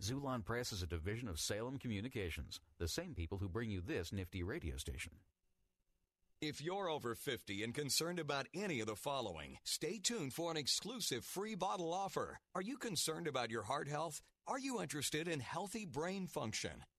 Xulon Press is a division of Salem Communications, the same people who bring you this nifty radio station. If you're over 50 and concerned about any of the following, stay tuned for an exclusive free bottle offer. Are you concerned about your heart health? Are you interested in healthy brain function?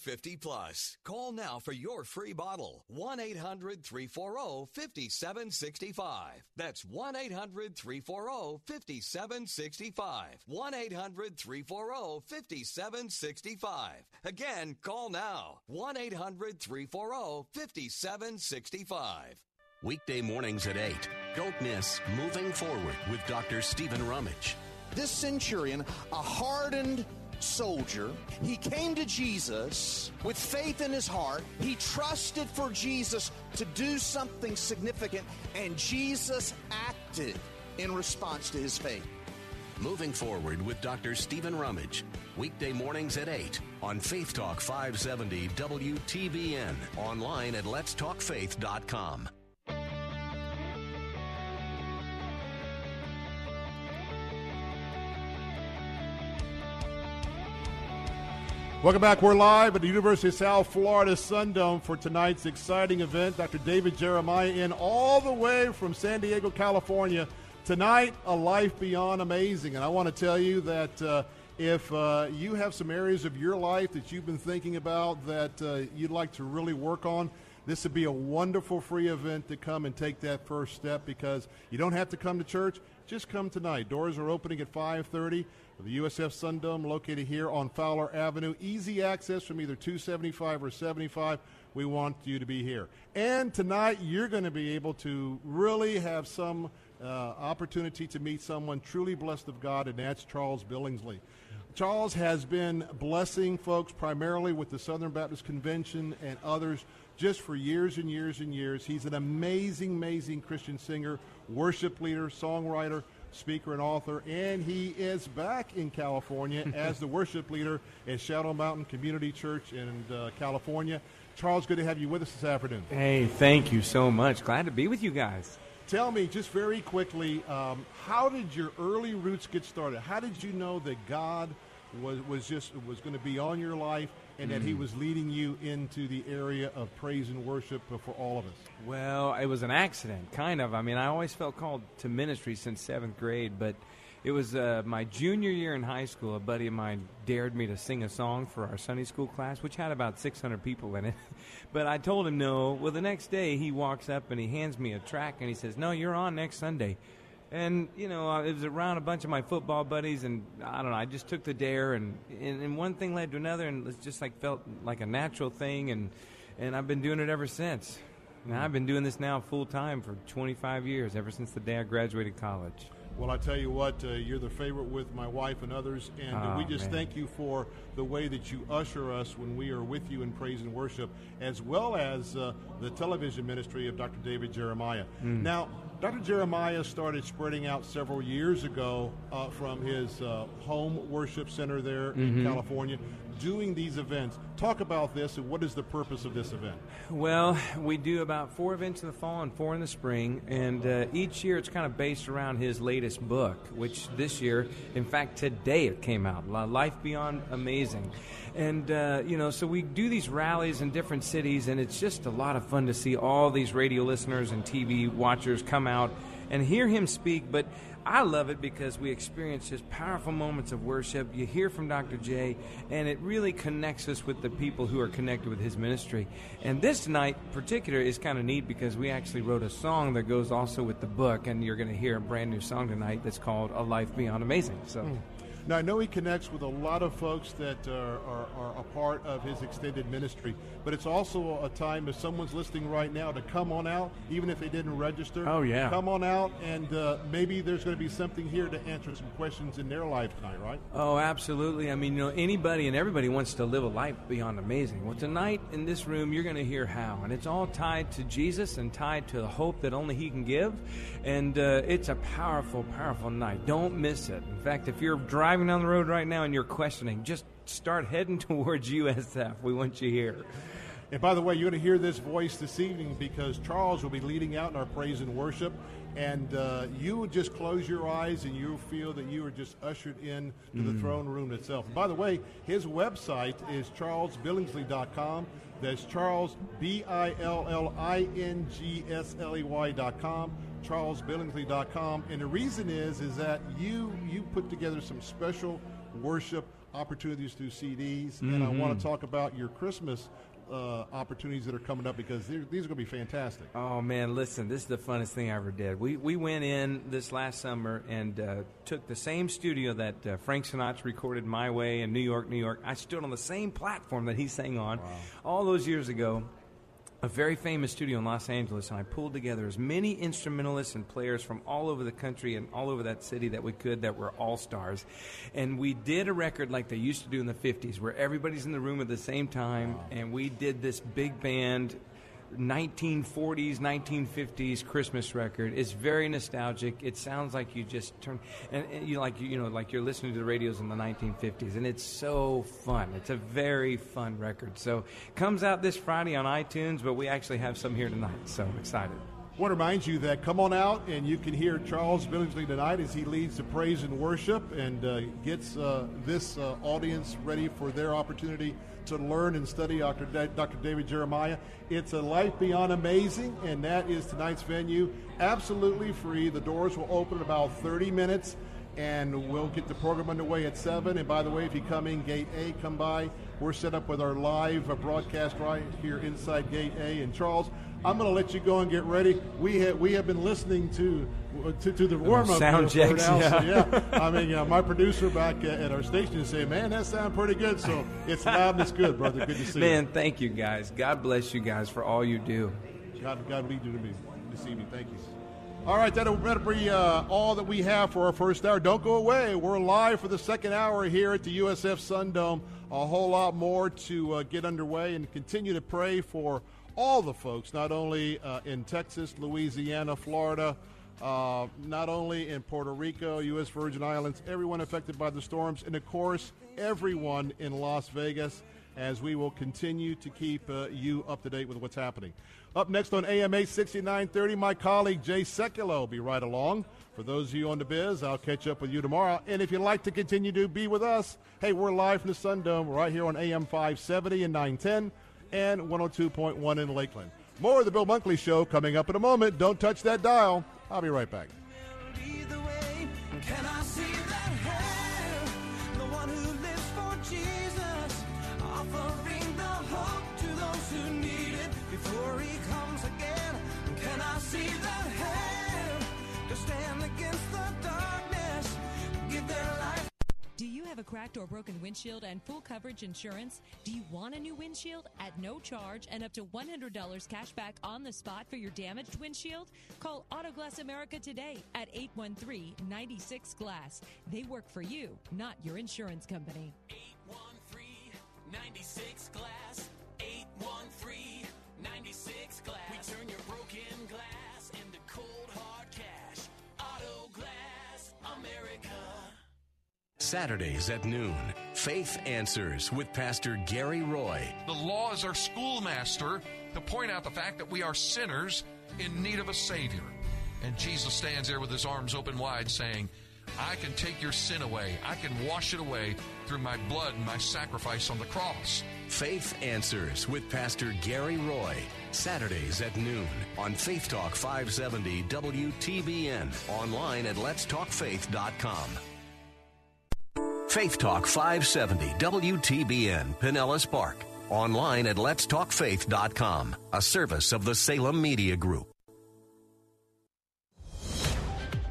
50 Plus. Call now for your free bottle. 1 800 340 5765. That's 1 800 340 5765. 1 800 340 5765. Again, call now. 1 800 340 5765. Weekday mornings at 8. Don't miss Moving Forward with Dr. Stephen Rummage. This centurion, a hardened soldier, he came to Jesus with faith in his heart. He trusted for Jesus to do something significant, and Jesus acted in response to his faith. Moving Forward with Dr. Stephen Rummage. Weekday mornings at 8 on Faith Talk 570 WTBN. Online at letstalkfaith.com. Welcome back. We're live at the University of South Florida Sundome for tonight's exciting event. Dr. David Jeremiah in all the way from San Diego, California. Tonight, a life beyond amazing. And I want to tell you that uh, if uh, you have some areas of your life that you've been thinking about that uh, you'd like to really work on, this would be a wonderful free event to come and take that first step because you don't have to come to church. Just come tonight. Doors are opening at 5:30 the USF Sundome located here on Fowler Avenue. Easy access from either 275 or 75. We want you to be here. And tonight, you're going to be able to really have some uh, opportunity to meet someone truly blessed of God, and that's Charles Billingsley. Charles has been blessing folks primarily with the Southern Baptist Convention and others just for years and years and years. He's an amazing, amazing Christian singer, worship leader, songwriter, speaker, and author. And he is back in California as the worship leader at Shadow Mountain Community Church in uh, California. Charles, good to have you with us this afternoon. Hey, thank you so much. Glad to be with you guys. Tell me just very quickly, um, how did your early roots get started? How did you know that God was, was just was going to be on your life and that He Mm. was leading you into the area of praise and worship for all of us? Well, it was an accident, kind of. I mean, I always felt called to ministry since seventh grade, but it was uh, my junior year in high school. A buddy of mine dared me to sing a song for our Sunday school class, which had about 600 people in it. but I told him no. Well, the next day he walks up and he hands me a track and he says, "No, you're on next Sunday." And you know, it was around a bunch of my football buddies, and I don't know. I just took the dare, and, and and one thing led to another, and it just like felt like a natural thing, and and I've been doing it ever since. And I've been doing this now full time for 25 years, ever since the day I graduated college. Well, I tell you what, uh, you're the favorite with my wife and others, and uh, we Oh, just man. thank you for the way that you usher us when we are with you in praise and worship, as well as uh, the television ministry of Dr. David Jeremiah. Mm. Now, Dr. Jeremiah started spreading out several years ago uh, from his uh, home worship center there in Mhm. California, doing these events. Talk about this and what is the purpose of this event? Well, we do about four events in the fall and four in the spring, and uh, each year it's kind of based around his latest book, which this year, in fact, today it came out, Life Beyond Amazing. And, uh, you know, so we do these rallies in different cities, and it's just a lot of fun to see all these radio listeners and TV watchers come out and hear him speak. But I love it because we experience just powerful moments of worship. You hear from Dr. J, and it really connects us with the people who are connected with his ministry. And this night, particular, is kind of neat because we actually wrote a song that goes also with the book, and you're going to hear a brand new song tonight that's called "A Life Beyond Amazing." So. Mm. Now, I know he connects with a lot of folks that are, are, are a part of his extended ministry, but it's also a time if someone's listening right now to come on out, even if they didn't register. Oh, yeah. Come on out, and uh, maybe there's going to be something here to answer some questions in their life tonight, right? Oh, absolutely. I mean, you know, anybody and everybody wants to live a life beyond amazing. Well, tonight in this room, you're going to hear how. And it's all tied to Jesus and tied to the hope that only He can give. And uh, it's a powerful, powerful night. Don't miss it. In fact, if you're driving down the road right now and you're questioning, just start heading towards USF. We want you here. And by the way, you're going to hear this voice this evening because Charles will be leading out in our praise and worship. And uh, you would just close your eyes and you'll feel that you are just ushered in to the Mm. throne room itself. And by the way, his website is charlesbillingsley.com. That's Charles, B I L L I N G S L E Y.com, charlesbillingsley.com. And the reason is, is that you, you put together some special worship opportunities through CDs. And I want to talk about your Christmas uh, opportunities that are coming up because these are going to be fantastic. Oh man, listen, this is the funnest thing I ever did. We we went in this last summer and uh, took the same studio that uh, Frank Sinatra recorded "My Way" in New York, New York. I stood on the same platform that he sang on all those years ago. A very famous studio in Los Angeles, and I pulled together as many instrumentalists and players from all over the country and all over that city that we could that were all stars. And we did a record like they used to do in the 50s, where everybody's in the room at the same time, and we did this big band 1940s, 1950s Christmas record. It's very nostalgic. It sounds like you just turn and, and you like you know like you're listening to the radios in the 1950s, and it's so fun. It's a very fun record. So comes out this Friday on iTunes, but we actually have some here tonight. So I'm excited. I want to remind you that come on out and you can hear Charles Billingsley tonight as he leads the praise and worship and uh, gets uh, this uh, audience ready for their opportunity to learn and study Dr. Dr. David Jeremiah. It's a life beyond amazing, and that is tonight's venue. Absolutely free. The doors will open in about 30 minutes, and we'll get the program underway at 7. And by the way, if you come in Gate A, come by. We're set up with our live broadcast right here inside Gate A. And Charles, I'm going to let you go and get ready. We have, we have been listening to to, to the warm up sound checks, yeah. yeah. I mean, uh, my producer back at, at our station is saying, "Man, that sounds pretty good." So it's loud and it's good, brother. Good to see Man, you. thank you guys. God bless you guys for all you do. God, God lead you to me this evening. Thank you. All right, that'll better be uh, all that we have for our first hour. Don't go away. We're live for the second hour here at the USF Sundome. A whole lot more to uh, get underway and continue to pray for all the folks, not only uh, in Texas, Louisiana, Florida, uh, not only in Puerto Rico, U.S. Virgin Islands, everyone affected by the storms, and of course, everyone in Las Vegas, as we will continue to keep uh, you up to date with what's happening. Up next on AMA 6930, my colleague Jay Sekulow will be right along. For those of you on the biz, I'll catch up with you tomorrow. And if you'd like to continue to be with us, hey, we're live from the Sun Dome right here on AM 570 and 910 and 102.1 in Lakeland. More of the Bill Bunkley Show coming up in a moment. Don't touch that dial. I'll be right back. Have a cracked or broken windshield and full coverage insurance? Do you want a new windshield at no charge and up to $100 cash back on the spot for your damaged windshield? Call Autoglass America today at 813 96 Glass. They work for you, not your insurance company. 813 96 Glass. 813 96 Glass. We turn your broken glass into cold hard cash. Autoglass America. Saturdays at noon. Faith Answers with Pastor Gary Roy. The law is our schoolmaster to point out the fact that we are sinners in need of a Savior. And Jesus stands there with his arms open wide saying, I can take your sin away. I can wash it away through my blood and my sacrifice on the cross. Faith Answers with Pastor Gary Roy. Saturdays at noon on Faith Talk 570 WTBN. Online at letstalkfaith.com. Faith Talk 570 WTBN Pinellas Park. Online at letstalkfaith.com, a service of the Salem Media Group.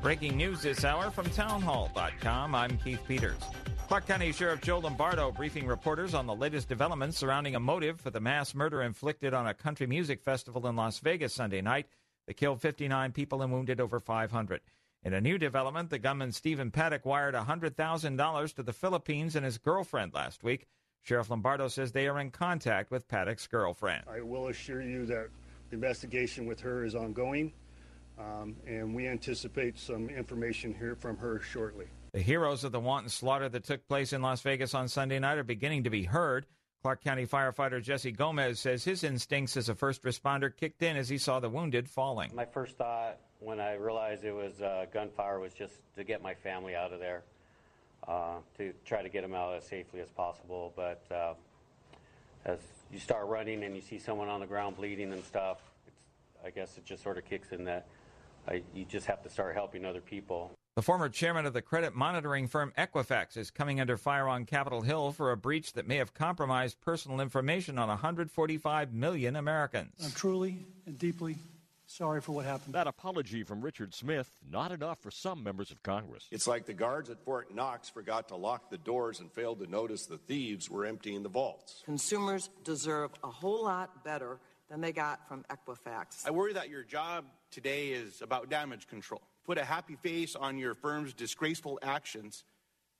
Breaking news this hour from townhall.com. I'm Keith Peters. Clark County Sheriff Joe Lombardo briefing reporters on the latest developments surrounding a motive for the mass murder inflicted on a country music festival in Las Vegas Sunday night that killed 59 people and wounded over 500. In a new development, the gunman Stephen Paddock wired $100,000 to the Philippines and his girlfriend last week. Sheriff Lombardo says they are in contact with Paddock's girlfriend. I will assure you that the investigation with her is ongoing, um, and we anticipate some information here from her shortly. The heroes of the wanton slaughter that took place in Las Vegas on Sunday night are beginning to be heard. Clark County firefighter Jesse Gomez says his instincts as a first responder kicked in as he saw the wounded falling. My first thought when I realized it was uh, gunfire was just to get my family out of there, uh, to try to get them out as safely as possible. But uh, as you start running and you see someone on the ground bleeding and stuff, it's, I guess it just sort of kicks in that I, you just have to start helping other people. The former chairman of the credit monitoring firm Equifax is coming under fire on Capitol Hill for a breach that may have compromised personal information on 145 million Americans. I'm truly and deeply sorry for what happened. That apology from Richard Smith, not enough for some members of Congress. It's like the guards at Fort Knox forgot to lock the doors and failed to notice the thieves were emptying the vaults. Consumers deserve a whole lot better than they got from Equifax. I worry that your job today is about damage control. Put a happy face on your firm's disgraceful actions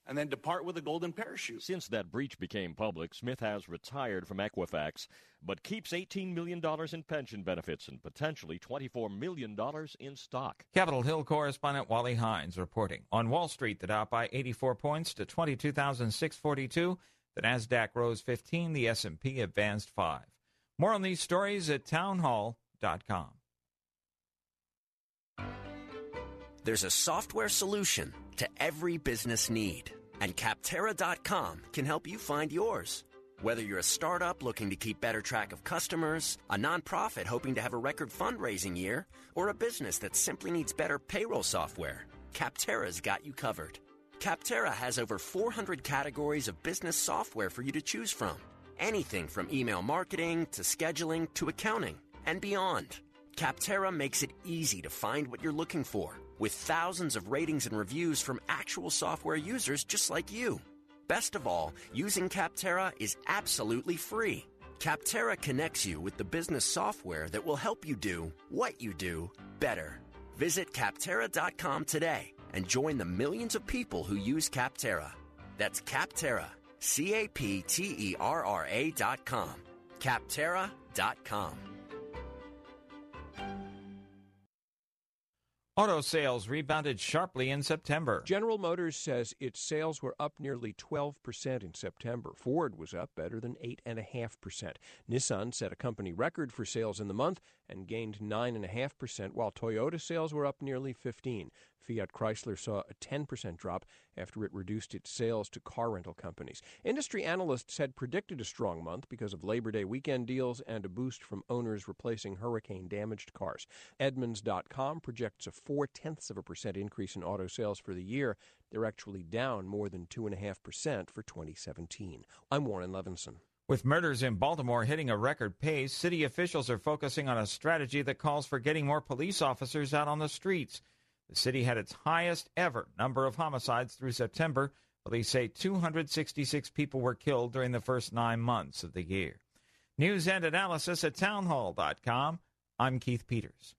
and then depart with a golden parachute. Since that breach became public, Smith has retired from Equifax, but keeps $18 million in pension benefits and potentially $24 million in stock. Capitol Hill correspondent Wally Hindes reporting. On Wall Street, the Dow by 84 points to 22,642. The Nasdaq rose 15. The S&P advanced 5. More on these stories at townhall.com. There's a software solution to every business need, and Capterra.com can help you find yours. Whether you're a startup looking to keep better track of customers, a nonprofit hoping to have a record fundraising year, or a business that simply needs better payroll software, Capterra's got you covered. Capterra has over 400 categories of business software for you to choose from. Anything from email marketing to scheduling to accounting and beyond. Capterra makes it easy to find what you're looking for with thousands of ratings and reviews from actual software users just like you. Best of all, using Capterra is absolutely free. Capterra connects you with the business software that will help you do what you do better. Visit Capterra.com today and join the millions of people who use Capterra. That's Capterra, C A P T E R R A.com. Capterra.com. Auto sales rebounded sharply in September. General Motors says its sales were up nearly 12% in September. Ford was up better than 8.5%. Nissan set a company record for sales in the month and gained 9.5%, while Toyota sales were up nearly 15. Fiat Chrysler saw a 10% drop after it reduced its sales to car rental companies. Industry analysts had predicted a strong month because of Labor Day weekend deals and a boost from owners replacing hurricane damaged cars. Edmunds.com projects a four tenths of a percent increase in auto sales for the year. They're actually down more than 2.5% for 2017. I'm Warren Levinson. With murders in Baltimore hitting a record pace, city officials are focusing on a strategy that calls for getting more police officers out on the streets. The city had its highest ever number of homicides through September. Police say 266 people were killed during the first nine months of the year. News and analysis at townhall.com. I'm Keith Peters.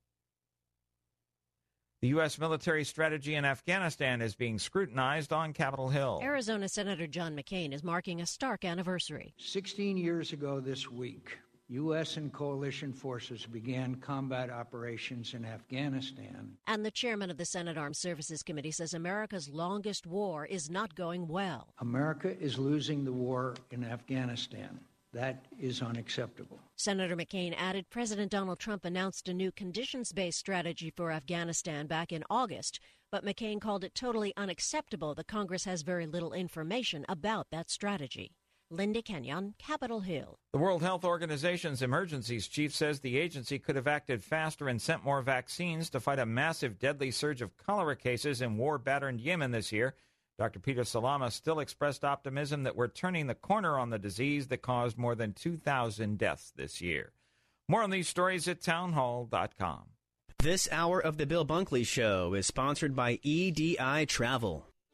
The U.S. military strategy in Afghanistan is being scrutinized on Capitol Hill. Arizona Senator John McCain is marking a stark anniversary. 16 years ago this week, U.S. and coalition forces began combat operations in Afghanistan. And the chairman of the Senate Armed Services Committee says America's longest war is not going well. America is losing the war in Afghanistan. That is unacceptable. Senator McCain added President Donald Trump announced a new conditions based strategy for Afghanistan back in August, but McCain called it totally unacceptable that Congress has very little information about that strategy. Linda Kenyon, Capitol Hill. The World Health Organization's emergencies chief says the agency could have acted faster and sent more vaccines to fight a massive deadly surge of cholera cases in war battered Yemen this year. Dr. Peter Salama still expressed optimism that we're turning the corner on the disease that caused more than 2,000 deaths this year. More on these stories at townhall.com. This hour of the Bill Bunkley Show is sponsored by EDI Travel.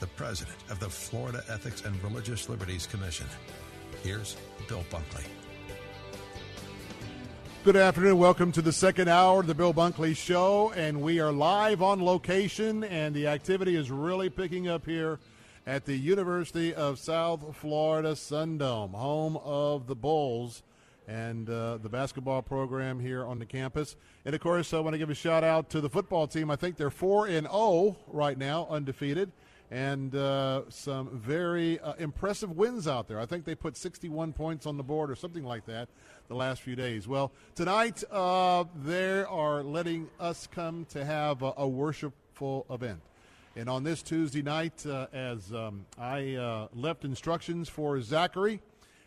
the president of the Florida Ethics and Religious Liberties Commission. Here's Bill Bunkley. Good afternoon. Welcome to the second hour of the Bill Bunkley Show. And we are live on location, and the activity is really picking up here at the University of South Florida Sundome, home of the Bulls and uh, the basketball program here on the campus. And of course, I want to give a shout out to the football team. I think they're 4 and 0 right now, undefeated and uh, some very uh, impressive wins out there. I think they put 61 points on the board or something like that the last few days. Well, tonight uh, they are letting us come to have a, a worshipful event. And on this Tuesday night, uh, as um, I uh, left instructions for Zachary,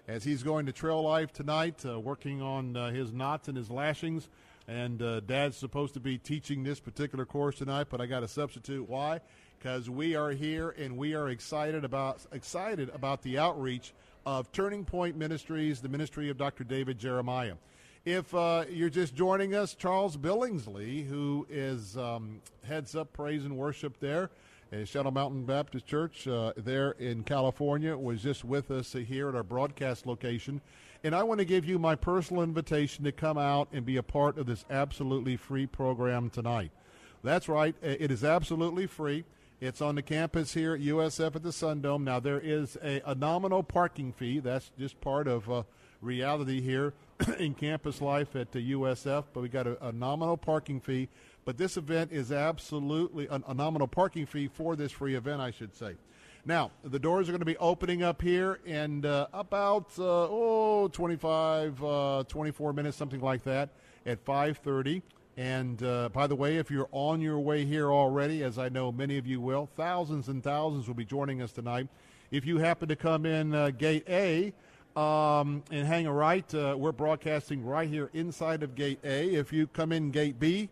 as he's going to Trail Life tonight, uh, working on his knots and his lashings. And Dad's supposed to be teaching this particular course tonight, but I got a substitute. Why? Because we are here and we are excited about excited about the outreach of Turning Point Ministries, the ministry of Dr. David Jeremiah. If uh, you're just joining us, Charles Billingsley, who is um, heads up praise and worship there at Shadow Mountain Baptist Church uh, there in California, was just with us here at our broadcast location. And I want to give you my personal invitation to come out and be a part of this absolutely free program tonight. That's right, it is absolutely free. It's on the campus here at USF at the Sundome. Now, there is a, a nominal parking fee. That's just part of uh, reality here in campus life at the USF, but we got a, a, nominal parking fee. But this event is absolutely a, a nominal parking fee for this free event, I should say. Now, the doors are going to be opening up here in uh, about, uh, oh, 25, uh, 24 minutes, something like that, at 530 And uh, by the way, if you're on your way here already, as I know many of you will, thousands and thousands will be joining us tonight. If you happen to come in uh, Gate A um, and hang a right, uh, we're broadcasting right here inside of Gate A. If you come in Gate B,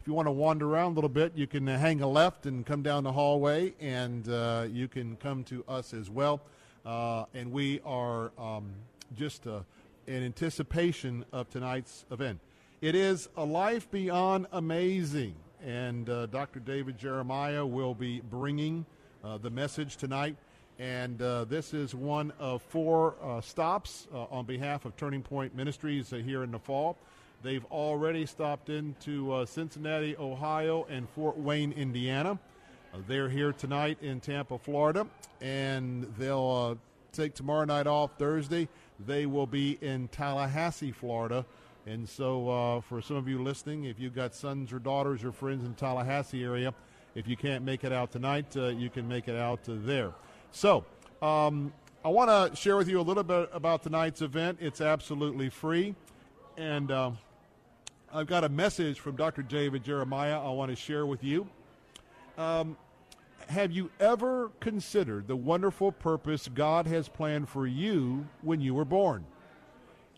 if you want to wander around a little bit, you can uh, hang a left and come down the hallway, and uh, you can come to us as well. Uh, and we are um, just in anticipation of tonight's event. It is a life beyond amazing, and uh, Dr. David Jeremiah will be bringing uh, the message tonight. And this is one of four stops on behalf of Turning Point Ministries here in the fall. They've already stopped into uh, Cincinnati, Ohio, and Fort Wayne, Indiana. Uh, they're here tonight in Tampa, Florida, and they'll uh, take tomorrow night off Thursday. They will be in Tallahassee, Florida. And so, uh, for some of you listening, if you've got sons or daughters or friends in Tallahassee area, if you can't make it out tonight, uh, you can make it out there. So, um, I want to share with you a little bit about tonight's event. It's absolutely free, and um, I've got a message from Dr. David Jeremiah I want to share with you. Um, have you ever considered the wonderful purpose God has planned for you when you were born?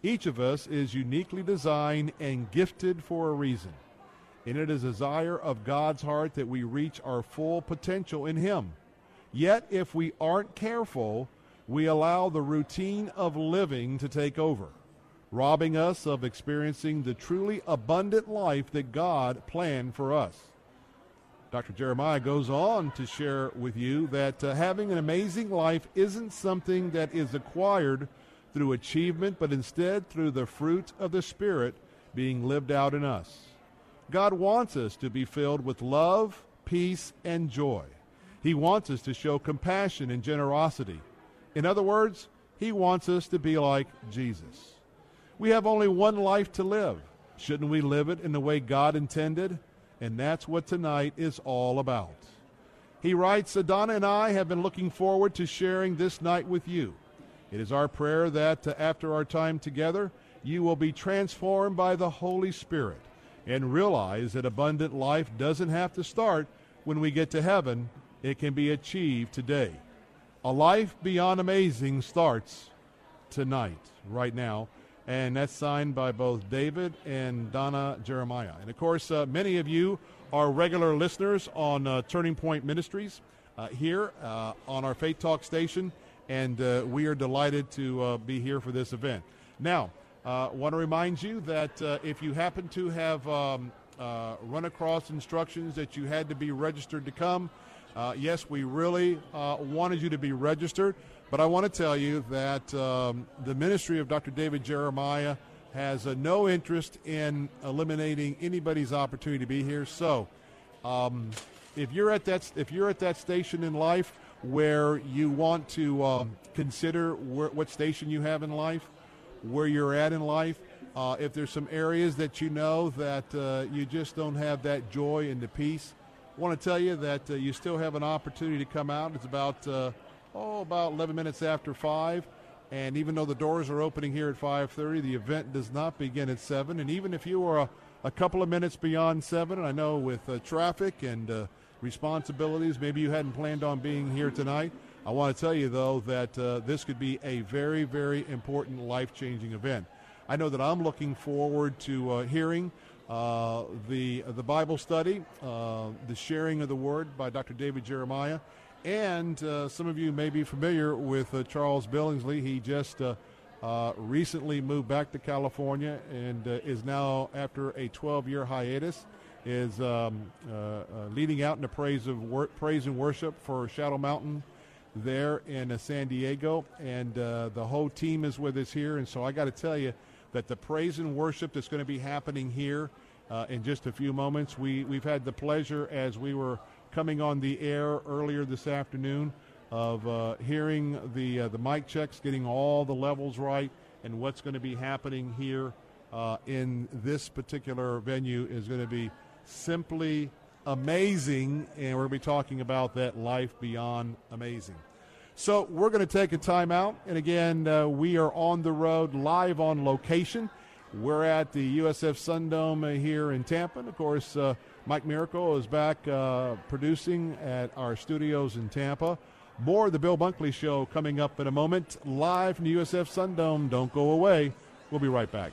Each of us is uniquely designed and gifted for a reason. And it is a desire of God's heart that we reach our full potential in Him. Yet, if we aren't careful, we allow the routine of living to take over robbing us of experiencing the truly abundant life that God planned for us. Dr. Jeremiah goes on to share with you that uh, having an amazing life isn't something that is acquired through achievement, but instead through the fruit of the Spirit being lived out in us. God wants us to be filled with love, peace, and joy. He wants us to show compassion and generosity. In other words, He wants us to be like Jesus. We have only one life to live. Shouldn't we live it in the way God intended? And that's what tonight is all about. He writes, Donna and I have been looking forward to sharing this night with you. It is our prayer that uh, after our time together, you will be transformed by the Holy Spirit and realize that abundant life doesn't have to start when we get to heaven, it can be achieved today. A life beyond amazing starts tonight, right now and that's signed by both David and Donna Jeremiah. And of course, uh, many of you are regular listeners on uh, Turning Point Ministries uh, here uh, on our Faith Talk station, and uh, we are delighted to uh, be here for this event. Now, I want to remind you that if you happen to have um, run across instructions that you had to be registered to come, yes, we really wanted you to be registered. But I want to tell you that um, the ministry of Dr. David Jeremiah has uh, no interest in eliminating anybody's opportunity to be here. So, um, if you're at that if you're at that station in life where you want to um, consider what station you have in life, where you're at in life, uh, if there's some areas that you know that uh, you just don't have that joy and the peace, I want to tell you that uh, you still have an opportunity to come out. It's about uh, oh, about 11 minutes after 5. And even though the doors are opening here at 5:30, the event does not begin at 7. And even if you are a, a couple of minutes beyond 7, and I know with uh, traffic and uh, responsibilities, maybe you hadn't planned on being here tonight. I want to tell you though that uh, this could be a very, very important, life-changing event. I know that I'm looking forward to uh, hearing uh, the the Bible study, uh, the sharing of the Word by Dr. David Jeremiah and uh, some of you may be familiar with uh, Charles Billingsley. He just recently moved back to California and is now, after a 12-year hiatus, is um, uh, leading out in the praise of wor- praise and worship for Shadow Mountain there in San Diego, and the whole team is with us here. And so I got to tell you that the praise and worship that's going to be happening here in just a few moments, we we've had the pleasure as we were coming on the air earlier this afternoon of uh, hearing the uh, the mic checks, getting all the levels right, and what's going to be happening here uh, in this particular venue is going to be simply amazing, and we're going to be talking about that life beyond amazing. So we're going to take a time out, and again, uh, we are on the road, live on location. We're at the USF Sundome here in Tampa. And of course, uh, Mike Miracle is back uh, producing at our studios in Tampa. More of the Bill Bunkley Show coming up in a moment, live from the USF Sundome. Don't go away. We'll be right back.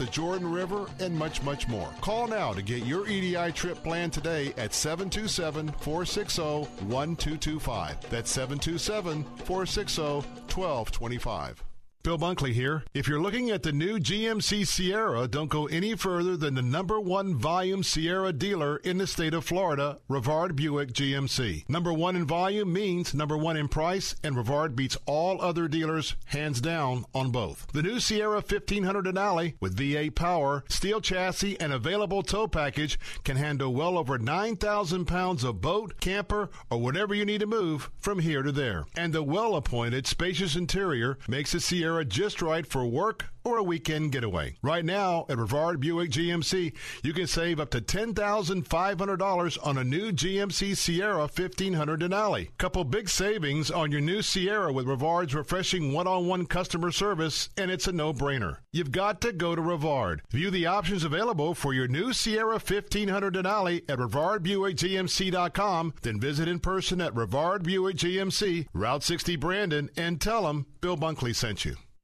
the Jordan River, and much, much more. Call now to get your EDI trip planned today at 727 460 1225. That's 727 460 1225. Bill Bunkley here. If you're looking at the new GMC Sierra, don't go any further than the number one volume Sierra dealer in the state of Florida, Rivard Buick GMC. Number one in volume means number one in price, and Rivard beats all other dealers hands down on both. The new Sierra 1500 Denali with V8 power, steel chassis, and available tow package can handle well over 9,000 pounds of boat, camper, or whatever you need to move from here to there. And the well appointed, spacious interior makes the Sierra just right for work or a weekend getaway. Right now at Rivard Buick GMC, you can save up to $10,500 on a new GMC Sierra 1500 Denali. Couple big savings on your new Sierra with Rivard's refreshing one-on-one customer service, and it's a no-brainer. You've got to go to Rivard. View the options available for your new Sierra 1500 Denali at RivardBuickGMC.com, then visit in person at Rivard Buick GMC, Route 60 Brandon, and tell them Bill Bunkley sent you.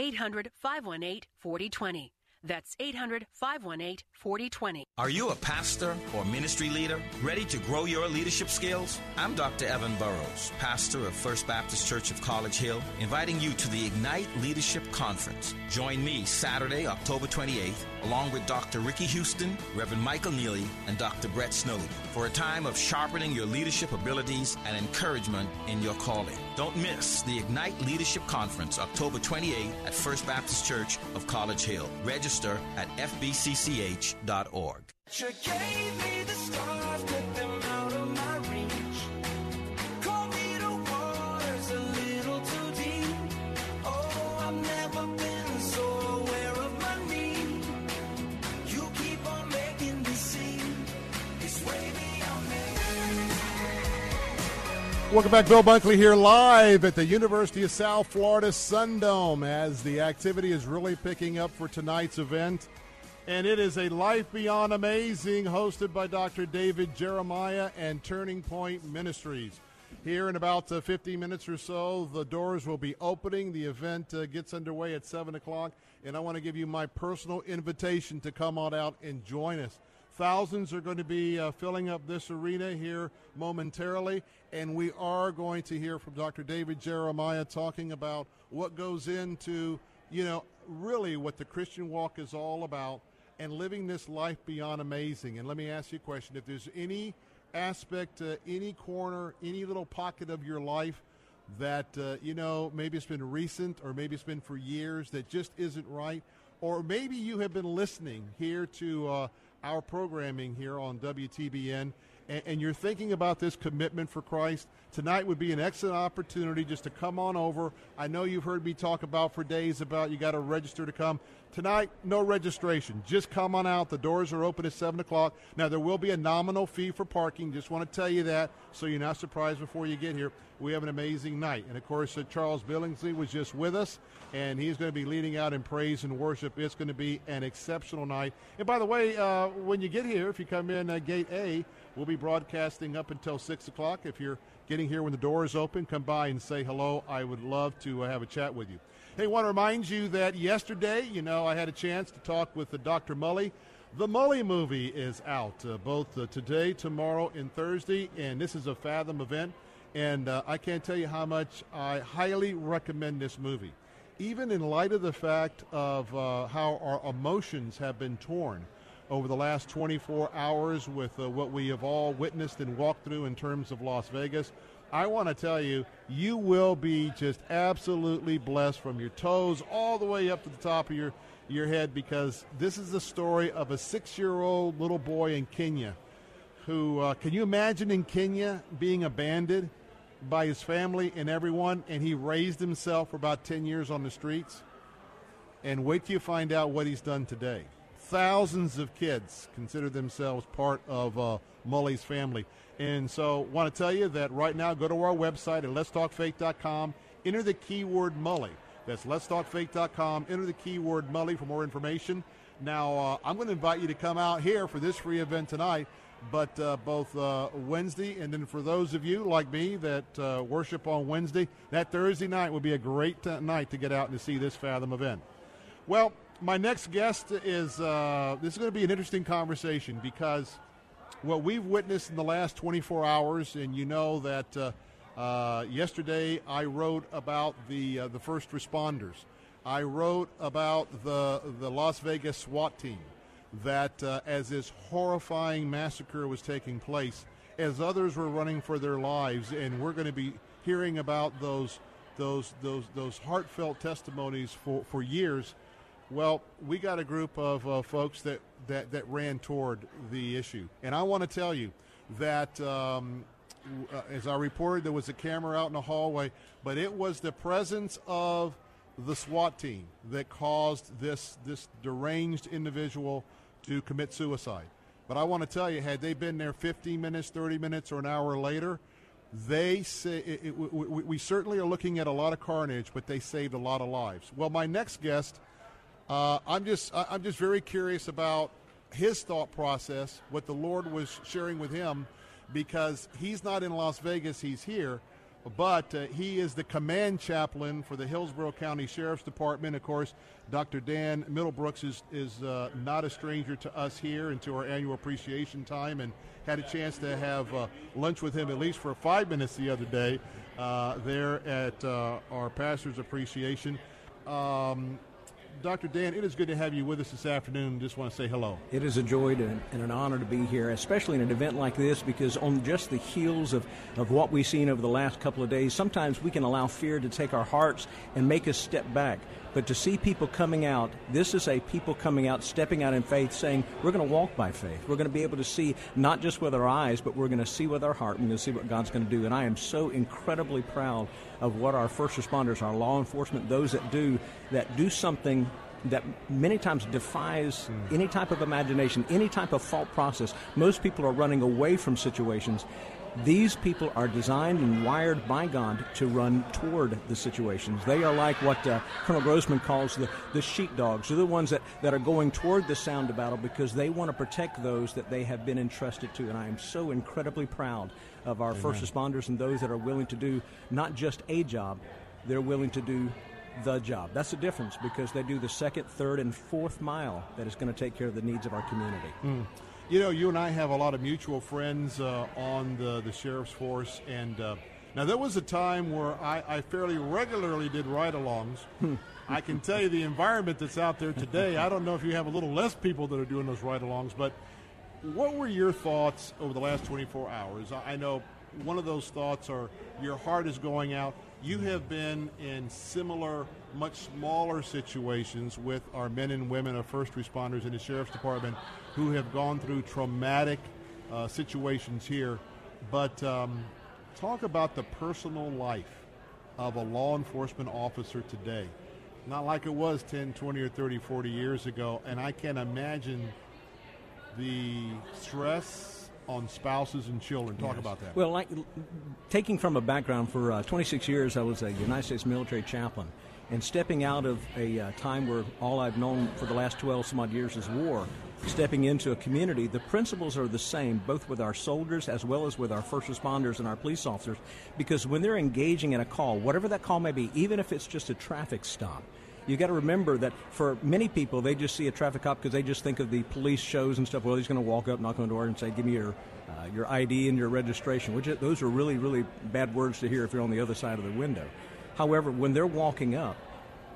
800 518 4020. That's 800 518 4020. Are you a pastor or ministry leader ready to grow your leadership skills? I'm Dr. Evan Burrows, pastor of First Baptist Church of College Hill, inviting you to the Ignite Leadership Conference. Join me Saturday, October 28th, along with Dr. Ricky Houston, Reverend Michael Neely, and Dr. Brett Snowden for a time of sharpening your leadership abilities and encouragement in your calling. Don't miss the Ignite Leadership Conference, October 28th at First Baptist Church of College Hill. Register at fbcch.org. Welcome back, Bill Bunkley here live at the University of South Florida Sundome as the activity is really picking up for tonight's event. And it is a Life Beyond Amazing hosted by Dr. David Jeremiah and Turning Point Ministries. Here in about uh, 15 minutes or so, the doors will be opening. The event uh, gets underway at 7 o'clock. And I want to give you my personal invitation to come on out and join us. Thousands are going to be uh, filling up this arena here momentarily, and we are going to hear from Dr. David Jeremiah talking about what goes into, you know, really what the Christian walk is all about and living this life beyond amazing. And let me ask you a question if there's any aspect, uh, any corner, any little pocket of your life that, uh, you know, maybe it's been recent or maybe it's been for years that just isn't right, or maybe you have been listening here to uh, our programming here on WTBN and, and you're thinking about this commitment for Christ, tonight would be an excellent opportunity just to come on over. I know you've heard me talk about for days about you got to register to come. Tonight, no registration. Just come on out. The doors are open at 7 o'clock. Now, there will be a nominal fee for parking. Just want to tell you that so you're not surprised before you get here. We have an amazing night. And of course, uh, Charles Billingsley was just with us, and he's going to be leading out in praise and worship. It's going to be an exceptional night. And by the way, uh, when you get here, if you come in uh, gate A, we'll be broadcasting up until 6 o'clock. If you're getting here when the door is open, come by and say hello. I would love to uh, have a chat with you. Hey, want to remind you that yesterday, you know, I had a chance to talk with the Dr. Mully. The Mully movie is out uh, both uh, today, tomorrow, and Thursday, and this is a Fathom event. And uh, I can't tell you how much I highly recommend this movie. Even in light of the fact of uh, how our emotions have been torn over the last 24 hours with uh, what we have all witnessed and walked through in terms of Las Vegas, I want to tell you, you will be just absolutely blessed from your toes all the way up to the top of your, your head because this is the story of a six year old little boy in Kenya who, uh, can you imagine in Kenya being abandoned by his family and everyone, and he raised himself for about 10 years on the streets? And wait till you find out what he's done today. Thousands of kids consider themselves part of uh, Mully's family. And so, want to tell you that right now, go to our website at letstalkfaith.com, enter the keyword Mully. That's letstalkfaith.com, enter the keyword Mully for more information. Now, uh, I'm going to invite you to come out here for this free event tonight, but uh, both uh, Wednesday and then for those of you like me that uh, worship on Wednesday, that Thursday night will be a great uh, night to get out and to see this Fathom event. Well, my next guest is uh, this is going to be an interesting conversation because what we've witnessed in the last 24 hours, and you know that uh, uh, yesterday I wrote about the uh, the first responders. I wrote about the the Las Vegas SWAT team that uh, as this horrifying massacre was taking place, as others were running for their lives, and we're going to be hearing about those those those those heartfelt testimonies for, for years. Well, we got a group of uh, folks that, that, that ran toward the issue. And I want to tell you that, um, uh, as I reported, there was a camera out in the hallway, but it was the presence of the SWAT team that caused this, this deranged individual to commit suicide. But I want to tell you, had they been there 15 minutes, 30 minutes, or an hour later, they say it, it, we, we certainly are looking at a lot of carnage, but they saved a lot of lives. Well, my next guest uh, I'm just I'm just very curious about his thought process, what the Lord was sharing with him, because he's not in Las Vegas, he's here, but uh, he is the command chaplain for the Hillsborough County Sheriff's Department. Of course, Dr. Dan Middlebrooks is is uh, not a stranger to us here and to our annual appreciation time, and had a chance to have uh, lunch with him at least for five minutes the other day uh, there at uh, our pastor's appreciation. Um, Dr. Dan, it is good to have you with us this afternoon. Just want to say hello. It is a joy to, and an honor to be here, especially in an event like this, because on just the heels of, of what we've seen over the last couple of days, sometimes we can allow fear to take our hearts and make us step back. But to see people coming out, this is a people coming out, stepping out in faith, saying, We're going to walk by faith. We're going to be able to see not just with our eyes, but we're going to see with our heart. We're going to see what God's going to do. And I am so incredibly proud of what our first responders, our law enforcement, those that do that do something that many times defies mm. any type of imagination, any type of thought process. Most people are running away from situations. These people are designed and wired by God to run toward the situations. They are like what uh, Colonel Grossman calls the, the sheepdogs. They're the ones that, that are going toward the sound of battle because they want to protect those that they have been entrusted to. And I am so incredibly proud of our Amen. first responders and those that are willing to do not just a job, they're willing to do the job. That's the difference because they do the second, third, and fourth mile that is going to take care of the needs of our community. Mm. You know, you and I have a lot of mutual friends uh, on the, the sheriff's force, and uh, now there was a time where I, I fairly regularly did ride-alongs. Hmm. I can tell you the environment that's out there today. I don't know if you have a little less people that are doing those ride-alongs, but what were your thoughts over the last 24 hours? I know one of those thoughts are your heart is going out. You have been in similar, much smaller situations with our men and women of first responders in the sheriff's department who have gone through traumatic uh, situations here. But um, talk about the personal life of a law enforcement officer today. Not like it was 10, 20, or 30, 40 years ago. And I can't imagine the stress on spouses and children. Talk Yes. about that. Well, like taking from a background for uh, 26 years, I was a United States military chaplain, and stepping out of a uh, time where all I've known for the last 12 some odd years is war, stepping into a community, the principles are the same, both with our soldiers as well as with our first responders and our police officers, because when they're engaging in a call, whatever that call may be, even if it's just a traffic stop. You got to remember that for many people, they just see a traffic cop because they just think of the police shows and stuff. Well, he's going to walk up, knock on the door, and say, "Give me your uh, your ID and your registration." Which those are really, really bad words to hear if you're on the other side of the window. However, when they're walking up,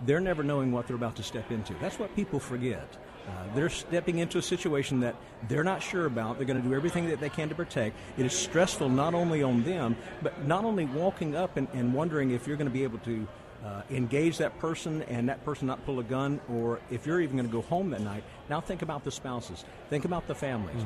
they're never knowing what they're about to step into. That's what people forget. Uh, they're stepping into a situation that they're not sure about. They're going to do everything that they can to protect. It is stressful not only on them, but not only walking up and, and wondering if you're going to be able to uh, engage that person and that person not pull a gun, or if you're even going to go home that night. Now think about the spouses. Think about the families.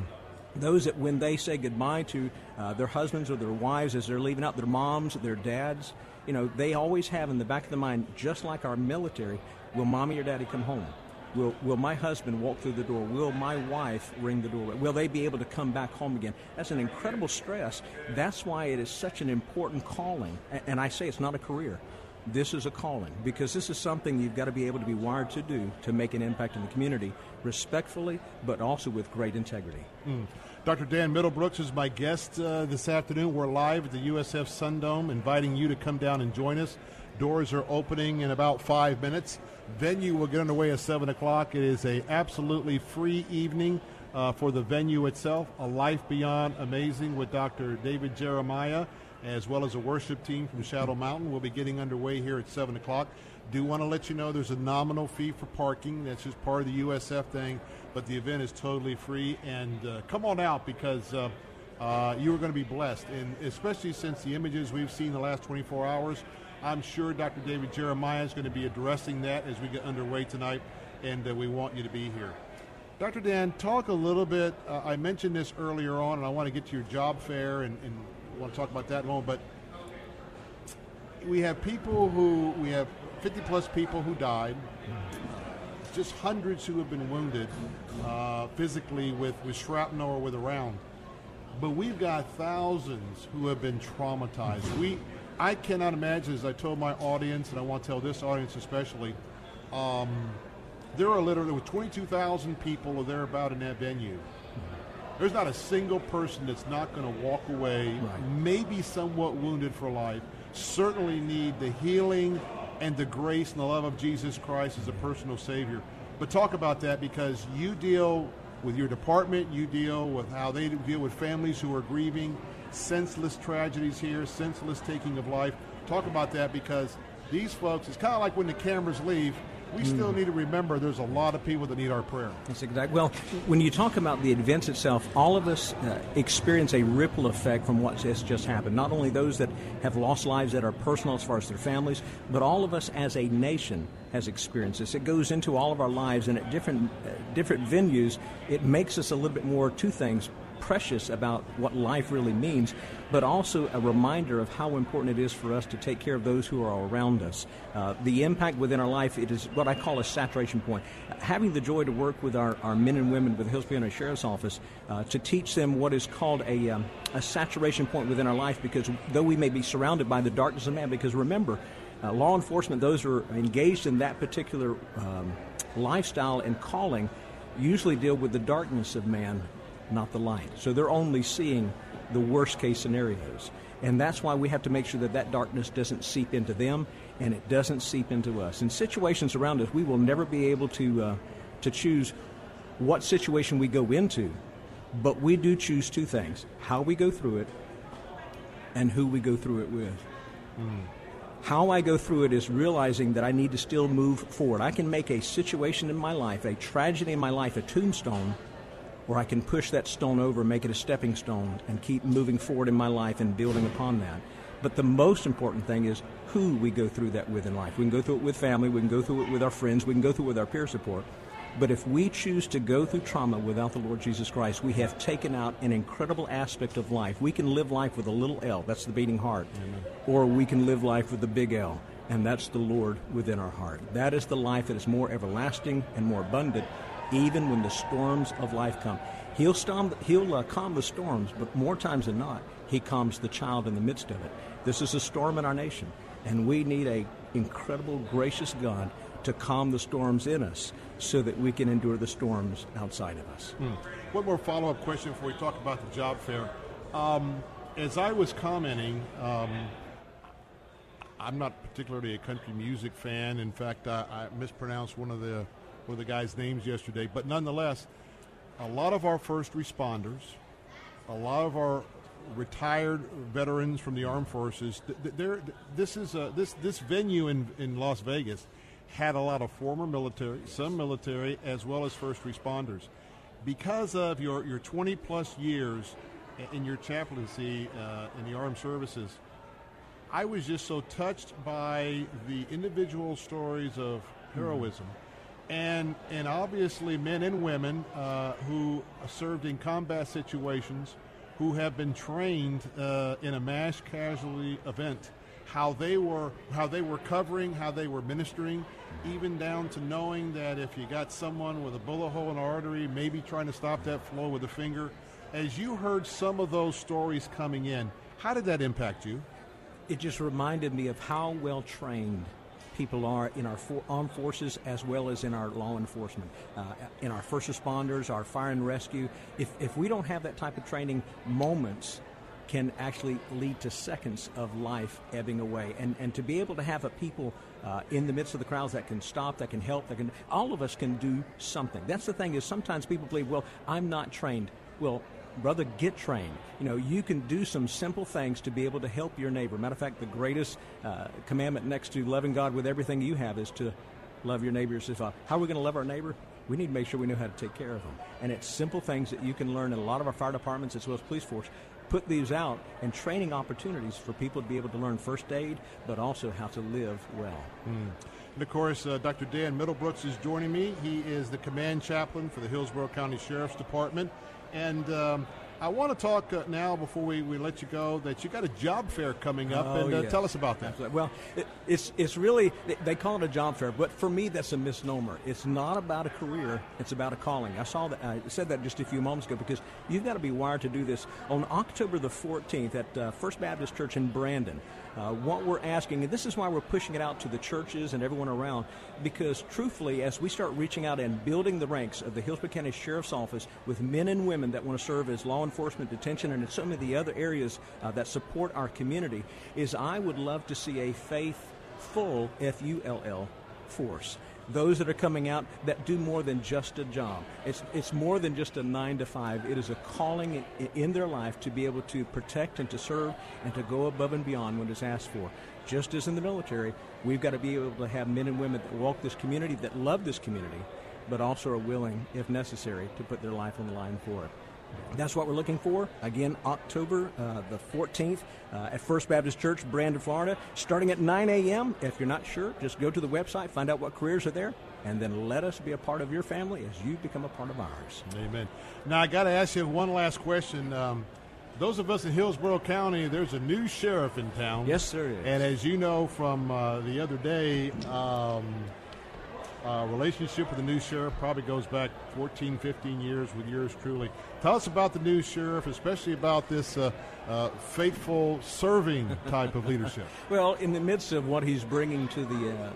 Those that when they say goodbye to uh, their husbands or their wives as they're leaving out, their moms, their dads, you know, they always have in the back of the mind, just like our military, will mommy or daddy come home? Will, will my husband walk through the door? Will my wife ring the door? Will they be able to come back home again? That's an incredible stress. That's why it is such an important calling. And I say it's not a career. This is a calling because this is something you've got to be able to be wired to do to make an impact in the community respectfully, but also with great integrity. Mm. Dr. Dan Middlebrooks is my guest uh, this afternoon. We're live at the USF Sundome, inviting you to come down and join us. Doors are opening in about five minutes. Venue will get underway at seven o'clock. It is a absolutely free evening uh, for the venue itself. A life beyond amazing with Dr. David Jeremiah, as well as a worship team from Shadow Mountain. We'll be getting underway here at seven o'clock. Do want to let you know there's a nominal fee for parking. That's just part of the USF thing, but the event is totally free. And uh, come on out because uh, uh, you are going to be blessed. And especially since the images we've seen the last 24 hours, I'm sure Dr. David Jeremiah is going to be addressing that as we get underway tonight, and uh, we want you to be here. Dr. Dan, talk a little bit. Uh, I mentioned this earlier on, and I want to get to your job fair and, and want to talk about that in a moment. But we have people who we have 50 plus people who died, just hundreds who have been wounded uh, physically with, with shrapnel or with a round. But we've got thousands who have been traumatized. We, I cannot imagine, as I told my audience, and I want to tell this audience especially, um, there are literally with 22,000 people or thereabout in that venue. There's not a single person that's not going to walk away, maybe somewhat wounded for life, certainly need the healing and the grace and the love of Jesus Christ as a personal Savior. But talk about that because you deal with your department, you deal with how they deal with families who are grieving, senseless tragedies here, senseless taking of life. Talk about that because these folks, it's kind of like when the cameras leave, we still need to remember there's a lot of people that need our prayer. That's exactly. Well, when you talk about the events itself, all of us uh, experience a ripple effect from what has just happened. Not only those that have lost lives that are personal as far as their families, but all of us as a nation has experienced this. It goes into all of our lives, and at different uh, different venues, it makes us a little bit more two things precious about what life really means, but also a reminder of how important it is for us to take care of those who are around us. Uh, the impact within our life, it is what I call a saturation point. Having the joy to work with our, our men and women with the Hillsborough County Sheriff's Office uh, to teach them what is called a, um, a saturation point within our life, because though we may be surrounded by the darkness of man, because remember, uh, law enforcement, those who are engaged in that particular um, lifestyle and calling, usually deal with the darkness of man, not the light. So they're only seeing the worst case scenarios. And that's why we have to make sure that that darkness doesn't seep into them and it doesn't seep into us. In situations around us, we will never be able to, uh, to choose what situation we go into. But we do choose two things how we go through it and who we go through it with. Mm. How I go through it is realizing that I need to still move forward. I can make a situation in my life, a tragedy in my life, a tombstone, or I can push that stone over, make it a stepping stone, and keep moving forward in my life and building upon that. But the most important thing is who we go through that with in life. We can go through it with family, we can go through it with our friends, we can go through it with our peer support. But if we choose to go through trauma without the Lord Jesus Christ, we have taken out an incredible aspect of life. We can live life with a little L, that's the beating heart, Amen. or we can live life with the big L, and that's the Lord within our heart. That is the life that is more everlasting and more abundant, even when the storms of life come. He'll, storm, he'll uh, calm the storms, but more times than not, he calms the child in the midst of it. This is a storm in our nation, and we need a incredible, gracious God to calm the storms in us so that we can endure the storms outside of us. Hmm. One more follow up question before we talk about the job fair. Um, as I was commenting, um, I'm not particularly a country music fan. In fact, I, I mispronounced one of the of the guys' names yesterday. But nonetheless, a lot of our first responders, a lot of our retired veterans from the armed forces. Th- this is a, this this venue in in Las Vegas had a lot of former military, some military, as well as first responders. Because of your, your 20 plus years in your chaplaincy uh, in the armed services, I was just so touched by the individual stories of heroism. Mm-hmm. And, and obviously, men and women uh, who served in combat situations, who have been trained uh, in a mass casualty event, how they were how they were covering, how they were ministering, even down to knowing that if you got someone with a bullet hole in an artery, maybe trying to stop that flow with a finger. As you heard some of those stories coming in, how did that impact you? It just reminded me of how well trained people are in our for- armed forces as well as in our law enforcement, uh, in our first responders, our fire and rescue. If, if we don't have that type of training, moments can actually lead to seconds of life ebbing away. And, and to be able to have a people uh, in the midst of the crowds that can stop, that can help, that can, all of us can do something. That's the thing is sometimes people believe, well, I'm not trained. Well, brother, get trained. You know, you can do some simple things to be able to help your neighbor. Matter of fact, the greatest uh, commandment next to loving God with everything you have is to love your neighbor as yourself. How are we going to love our neighbor? We need to make sure we know how to take care of them. And it's simple things that you can learn in a lot of our fire departments as well as police force put these out and training opportunities for people to be able to learn first aid, but also how to live well. Mm. And of course, uh, Dr. Dan Middlebrooks is joining me. He is the command chaplain for the Hillsborough County Sheriff's Department. And um, I want to talk uh, now before we, we let you go that you got a job fair coming up, oh, and uh, yes. tell us about that. Absolutely. Well, it, it's it's really they call it a job fair, but for me that's a misnomer. It's not about a career; it's about a calling. I saw that I said that just a few moments ago because you've got to be wired to do this. On October the 14th at uh, First Baptist Church in Brandon, uh, what we're asking, and this is why we're pushing it out to the churches and everyone around, because truthfully, as we start reaching out and building the ranks of the Hillsborough County Sheriff's Office with men and women that want to serve as law enforcement, detention, and in so many of the other areas uh, that support our community, is I would love to see a faithful, F U L L, force those that are coming out that do more than just a job. It's, it's more than just a nine to five. It is a calling in, their life to be able to protect and to serve and to go above and beyond what is asked for. Just as in the military, we've got to be able to have men and women that walk this community, that love this community, but also are willing, if necessary, to put their life on the line for it. That's what we're looking for. Again, October uh, the 14th uh, at First Baptist Church, Brandon, Florida, starting at 9 a.m. If you're not sure, just go to the website, find out what careers are there, and then let us be a part of your family as you become a part of ours. Amen. Now, I got to ask you one last question. Um, those of us in Hillsborough County, there's a new sheriff in town. Yes, sir. And as you know from uh, the other day, um, uh, relationship with the new sheriff probably goes back 14, 15 years with yours truly. Tell us about the new sheriff, especially about this uh, uh, faithful serving type of leadership. Well, in the midst of what he's bringing to the uh,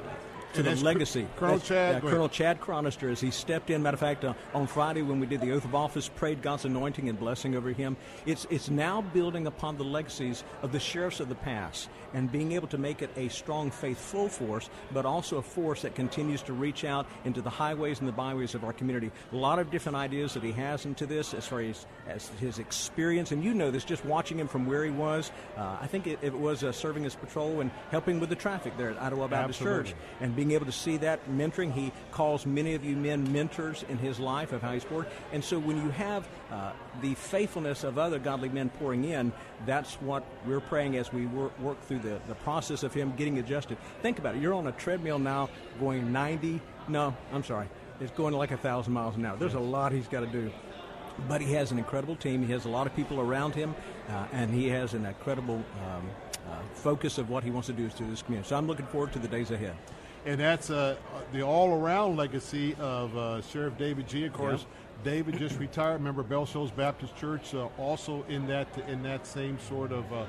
to the legacy. Colonel That's, Chad. uh, Colonel Chad Chronister, as he stepped in. Matter of fact, uh, on Friday when we did the oath of office, prayed God's anointing and blessing over him. It's it's now building upon the legacies of the sheriffs of the past and being able to make it a strong, faithful force, but also a force that continues to reach out into the highways and the byways of our community. A lot of different ideas that he has into this as far as, as his experience, and you know this just watching him from where he was. Uh, I think it, it was uh, serving as patrol and helping with the traffic there at Ottawa Baptist Absolutely. Church, and being able to see that mentoring. He calls many of you men mentors in his life of how he's poured. And so when you have uh, the faithfulness of other godly men pouring in, that's what we're praying as we work, work through the, the process of him getting adjusted. Think about it. You're on a treadmill now going 90. No, I'm sorry. It's going like a thousand miles an hour. There's a lot he's got to do. But he has an incredible team. He has a lot of people around him, uh, and he has an incredible um, uh, focus of what he wants to do to this community. So I'm looking forward to the days ahead. And that's uh, the all-around legacy of uh, Sheriff David Gee Of course, David just retired. Remember, Bell Shoals Baptist Church uh, also in that in that same sort of uh,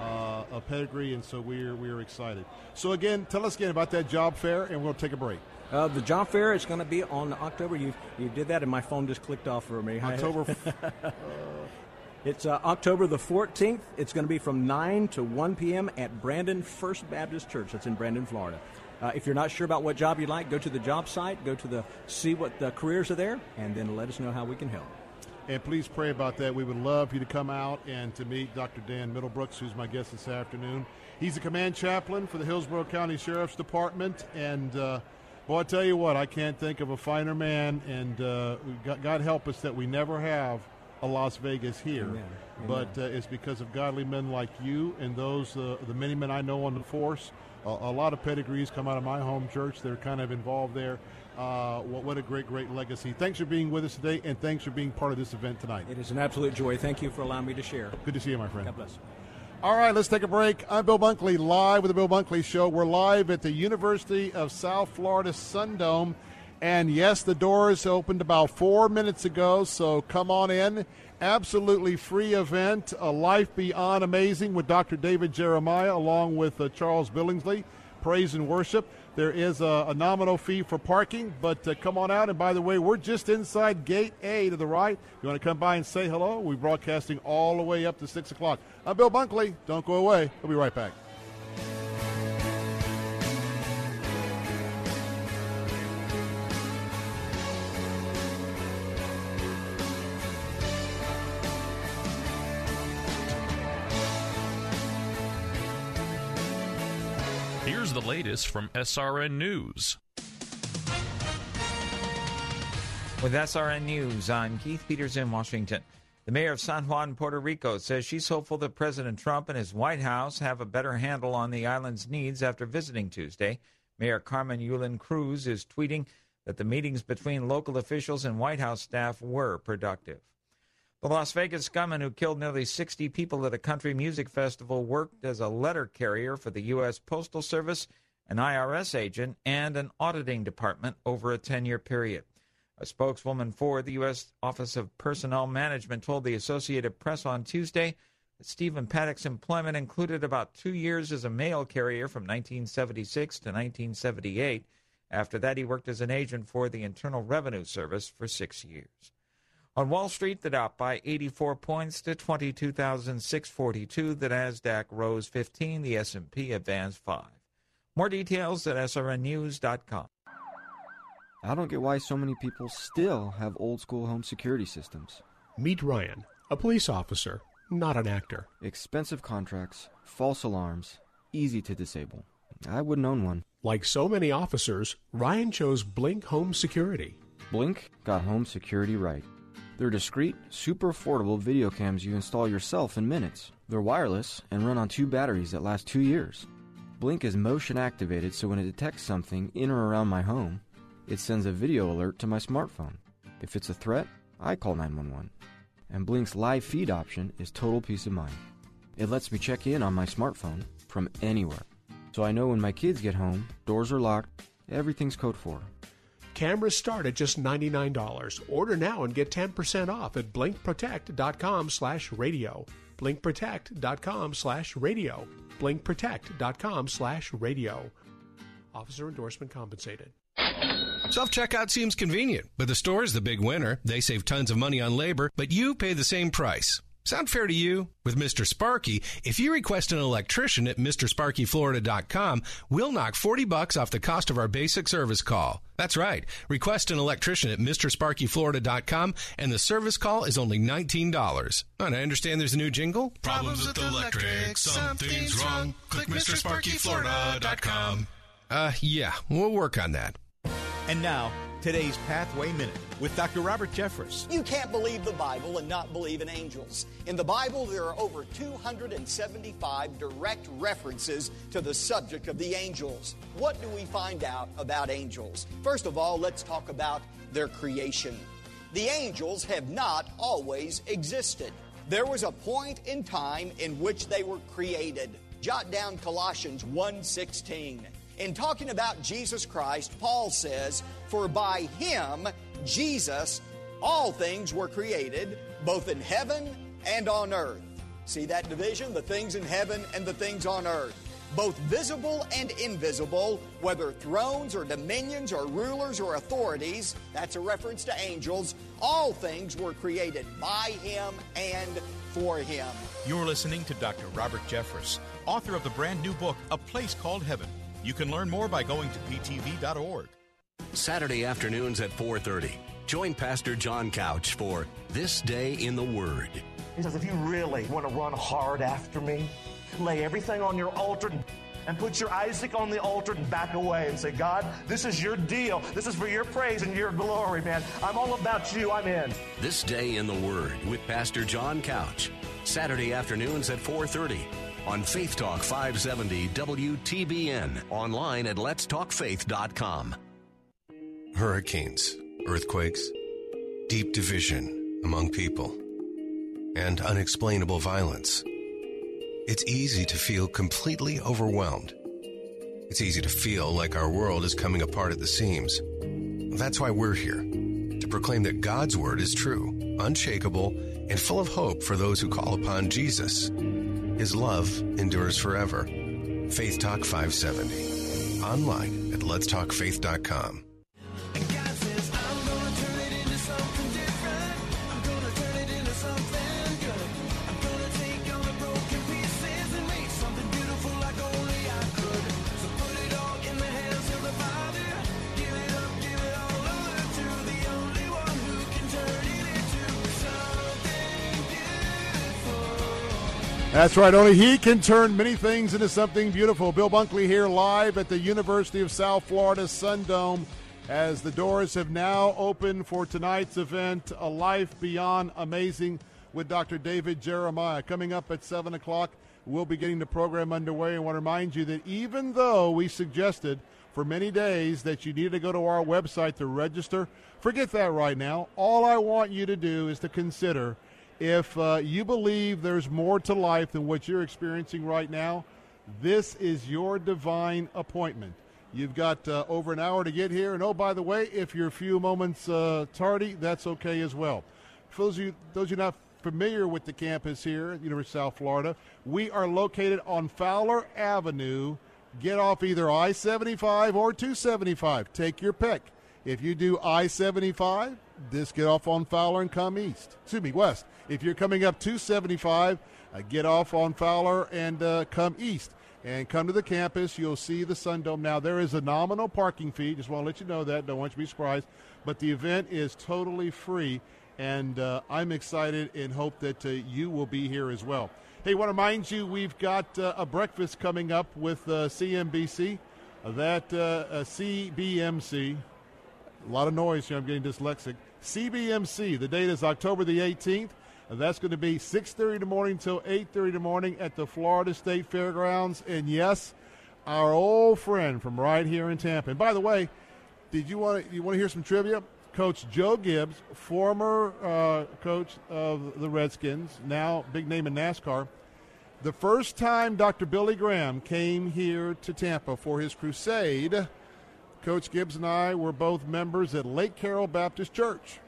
uh, a pedigree, and so we're we're excited. So again, tell us again about that job fair, and we'll take a break. Uh, the job fair is going to be on October. You you did that, and my phone just clicked off for me. October. it's uh, October the 14th. It's going to be from 9 to 1 p.m. at Brandon First Baptist Church. That's in Brandon, Florida. Uh, if you're not sure about what job you'd like, go to the job site, go to the see what the careers are there, and then let us know how we can help. And please pray about that. We would love for you to come out and to meet Dr. Dan Middlebrooks, who's my guest this afternoon. He's a command chaplain for the Hillsborough County Sheriff's Department. And, uh, boy, I tell you what, I can't think of a finer man. And uh, God, God help us that we never have a Las Vegas here. Amen. But uh, it's because of godly men like you and those, uh, the many men I know on the force. A, a lot of pedigrees come out of my home church. They're kind of involved there. Uh, what, what a great, great legacy. Thanks for being with us today, and thanks for being part of this event tonight. It is an absolute joy. Thank you for allowing me to share. Good to see you, my friend. God bless. All right, let's take a break. I'm Bill Bunkley, live with the Bill Bunkley Show. We're live at the University of South Florida Sundome. And yes, the doors opened about four minutes ago, so come on in. Absolutely free event, a life beyond amazing with Dr. David Jeremiah along with uh, Charles Billingsley. Praise and worship. There is a, a nominal fee for parking, but uh, come on out. And by the way, we're just inside Gate A to the right. You want to come by and say hello? We're broadcasting all the way up to 6 o'clock. I'm Bill Bunkley. Don't go away. We'll be right back. Here's the latest from SRN News. With SRN News, I'm Keith Peters in Washington. The mayor of San Juan, Puerto Rico, says she's hopeful that President Trump and his White House have a better handle on the island's needs after visiting Tuesday. Mayor Carmen Yulin Cruz is tweeting that the meetings between local officials and White House staff were productive. The Las Vegas gunman who killed nearly 60 people at a country music festival worked as a letter carrier for the U.S. Postal Service, an IRS agent, and an auditing department over a 10 year period. A spokeswoman for the U.S. Office of Personnel Management told the Associated Press on Tuesday that Stephen Paddock's employment included about two years as a mail carrier from 1976 to 1978. After that, he worked as an agent for the Internal Revenue Service for six years. On Wall Street, the Dow by 84 points to 22,642. The Nasdaq rose 15. The S&P advanced 5. More details at srnnews.com. I don't get why so many people still have old school home security systems. Meet Ryan, a police officer, not an actor. Expensive contracts, false alarms, easy to disable. I wouldn't own one. Like so many officers, Ryan chose Blink Home Security. Blink got home security right. They're discreet, super affordable video cams you install yourself in minutes. They're wireless and run on two batteries that last two years. Blink is motion activated so when it detects something in or around my home, it sends a video alert to my smartphone. If it's a threat, I call 911. And Blink's live feed option is total peace of mind. It lets me check in on my smartphone from anywhere. So I know when my kids get home, doors are locked, everything's code 4. Cameras start at just $99. Order now and get 10% off at blinkprotect.com slash radio. blinkprotect.com slash radio. blinkprotect.com slash radio. Officer endorsement compensated. Self checkout seems convenient, but the store is the big winner. They save tons of money on labor, but you pay the same price. Sound fair to you? With Mr. Sparky, if you request an electrician at MrSparkyFlorida.com, we'll knock 40 bucks off the cost of our basic service call. That's right. Request an electrician at MrSparkyFlorida.com and the service call is only $19. And I understand there's a new jingle? Problems with the electric, something's wrong. Click MrSparkyFlorida.com. Uh, yeah, we'll work on that. And now, today's Pathway Minute with Dr. Robert Jeffress. You can't believe the Bible and not believe in angels. In the Bible, there are over 275 direct references to the subject of the angels. What do we find out about angels? First of all, let's talk about their creation. The angels have not always existed. There was a point in time in which they were created. Jot down Colossians 1:16. In talking about Jesus Christ, Paul says, For by him, Jesus, all things were created, both in heaven and on earth. See that division? The things in heaven and the things on earth. Both visible and invisible, whether thrones or dominions or rulers or authorities, that's a reference to angels, all things were created by him and for him. You're listening to Dr. Robert Jeffress, author of the brand new book, A Place Called Heaven. You can learn more by going to ptv.org. Saturday afternoons at 4:30. Join Pastor John Couch for This Day in the Word. He says, if you really want to run hard after me, lay everything on your altar and put your Isaac on the altar and back away and say, God, this is your deal. This is for your praise and your glory, man. I'm all about you. I'm in. This Day in the Word with Pastor John Couch. Saturday afternoons at 4:30 on Faith Talk 570 WTBN, online at letstalkfaith.com. Hurricanes, earthquakes, deep division among people, and unexplainable violence. It's easy to feel completely overwhelmed. It's easy to feel like our world is coming apart at the seams. That's why we're here to proclaim that God's word is true, unshakable, and full of hope for those who call upon Jesus. His love endures forever. Faith Talk 570. Online at letstalkfaith.com. That's right. Only he can turn many things into something beautiful. Bill Bunkley here live at the University of South Florida Sundome as the doors have now opened for tonight's event, A Life Beyond Amazing with Dr. David Jeremiah. Coming up at 7 o'clock, we'll be getting the program underway. I want to remind you that even though we suggested for many days that you need to go to our website to register, forget that right now. All I want you to do is to consider – if uh, you believe there's more to life than what you're experiencing right now, this is your divine appointment. You've got uh, over an hour to get here. And oh, by the way, if you're a few moments uh, tardy, that's okay as well. For those of you, those of you not familiar with the campus here at University of South Florida, we are located on Fowler Avenue. Get off either I 75 or 275. Take your pick. If you do I 75, just get off on Fowler and come east. Excuse me, west. If you're coming up 275, uh, get off on Fowler and uh, come east. And come to the campus. You'll see the Sundome. Now, there is a nominal parking fee. Just want to let you know that. Don't want you to be surprised. But the event is totally free. And uh, I'm excited and hope that uh, you will be here as well. Hey, want to remind you we've got uh, a breakfast coming up with uh, CNBC. That CBMC, a lot of noise here. I'm getting dyslexic. CBMC. The date is October the 18th. That's going to be 6:30 in the morning till 8:30 in the morning at the Florida State Fairgrounds. And yes, our old friend from right here in Tampa. And by the way, did you want to, you want to hear some trivia? Coach Joe Gibbs, former uh, coach of the Redskins, now big name in NASCAR. The first time Dr. Billy Graham came here to Tampa for his crusade, Coach Gibbs and I were both members at Lake Carroll Baptist Church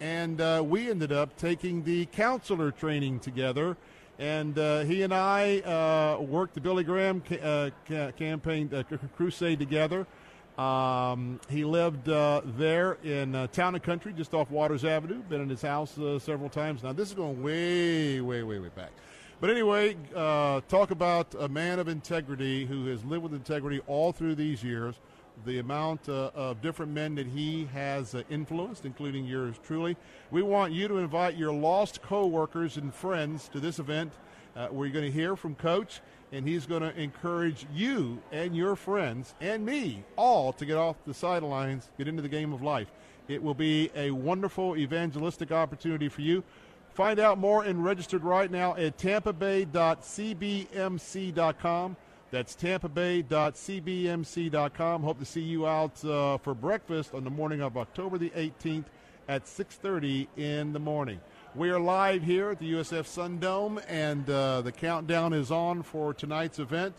and uh, we ended up taking the counselor training together. And uh, he and I uh, worked the Billy Graham ca- uh, ca- campaign uh, crusade together. Um, he lived uh, there in uh, Town and Country, just off Waters Avenue. Been in his house uh, several times. Now, this is going way, way, way, way back. But anyway, talk about a man of integrity who has lived with integrity all through these years. The amount uh, of different men that he has uh, influenced, including yours truly. We want you to invite your lost coworkers and friends to this event. Uh, we're going to hear from Coach, and he's going to encourage you and your friends and me all to get off the sidelines, get into the game of life. It will be a wonderful evangelistic opportunity for you. Find out more and registered right now at tampabay.cbmc.com. That's tampabay.cbmc.com. Hope to see you out uh, for breakfast on the morning of October the 18th at 6:30 in the morning. We are live here at the USF Sun Dome, and uh, the countdown is on for tonight's event.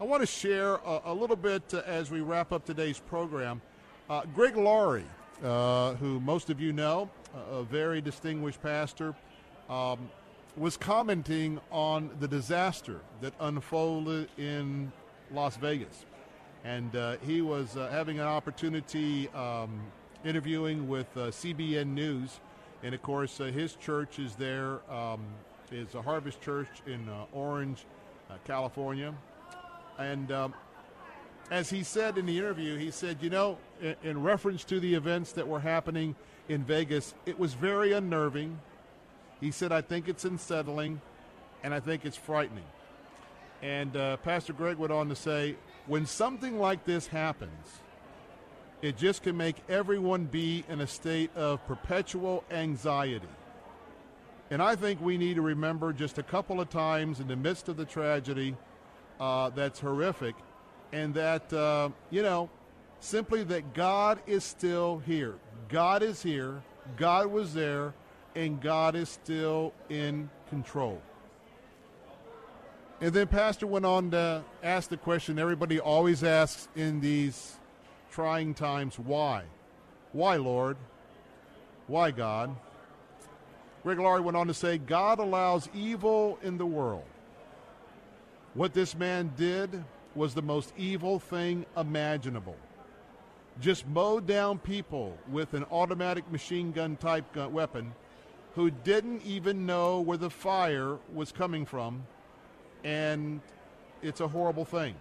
I want to share a, a little bit uh, as we wrap up today's program. Uh, Greg Laurie, uh, who most of you know, a very distinguished pastor, um, was commenting on the disaster that unfolded in Las Vegas. And uh, he was uh, having an opportunity um, interviewing with uh, CBN News. And of course, uh, his church is there, um, is a Harvest Church in uh, Orange, uh, California. And um, as he said in the interview, he said, you know, in, in reference to the events that were happening in Vegas, it was very unnerving he said, I think it's unsettling and I think it's frightening. And uh, Pastor Greg went on to say, when something like this happens, it just can make everyone be in a state of perpetual anxiety. And I think we need to remember just a couple of times in the midst of the tragedy uh, that's horrific, and that, uh, you know, simply that God is still here. God is here. God was there and God is still in control. And then Pastor went on to ask the question everybody always asks in these trying times why? Why, Lord? Why, God? Greg Laurie went on to say God allows evil in the world. What this man did was the most evil thing imaginable. Just mowed down people with an automatic machine gun type gun weapon who didn't even know where the fire was coming from, and it's a horrible thing.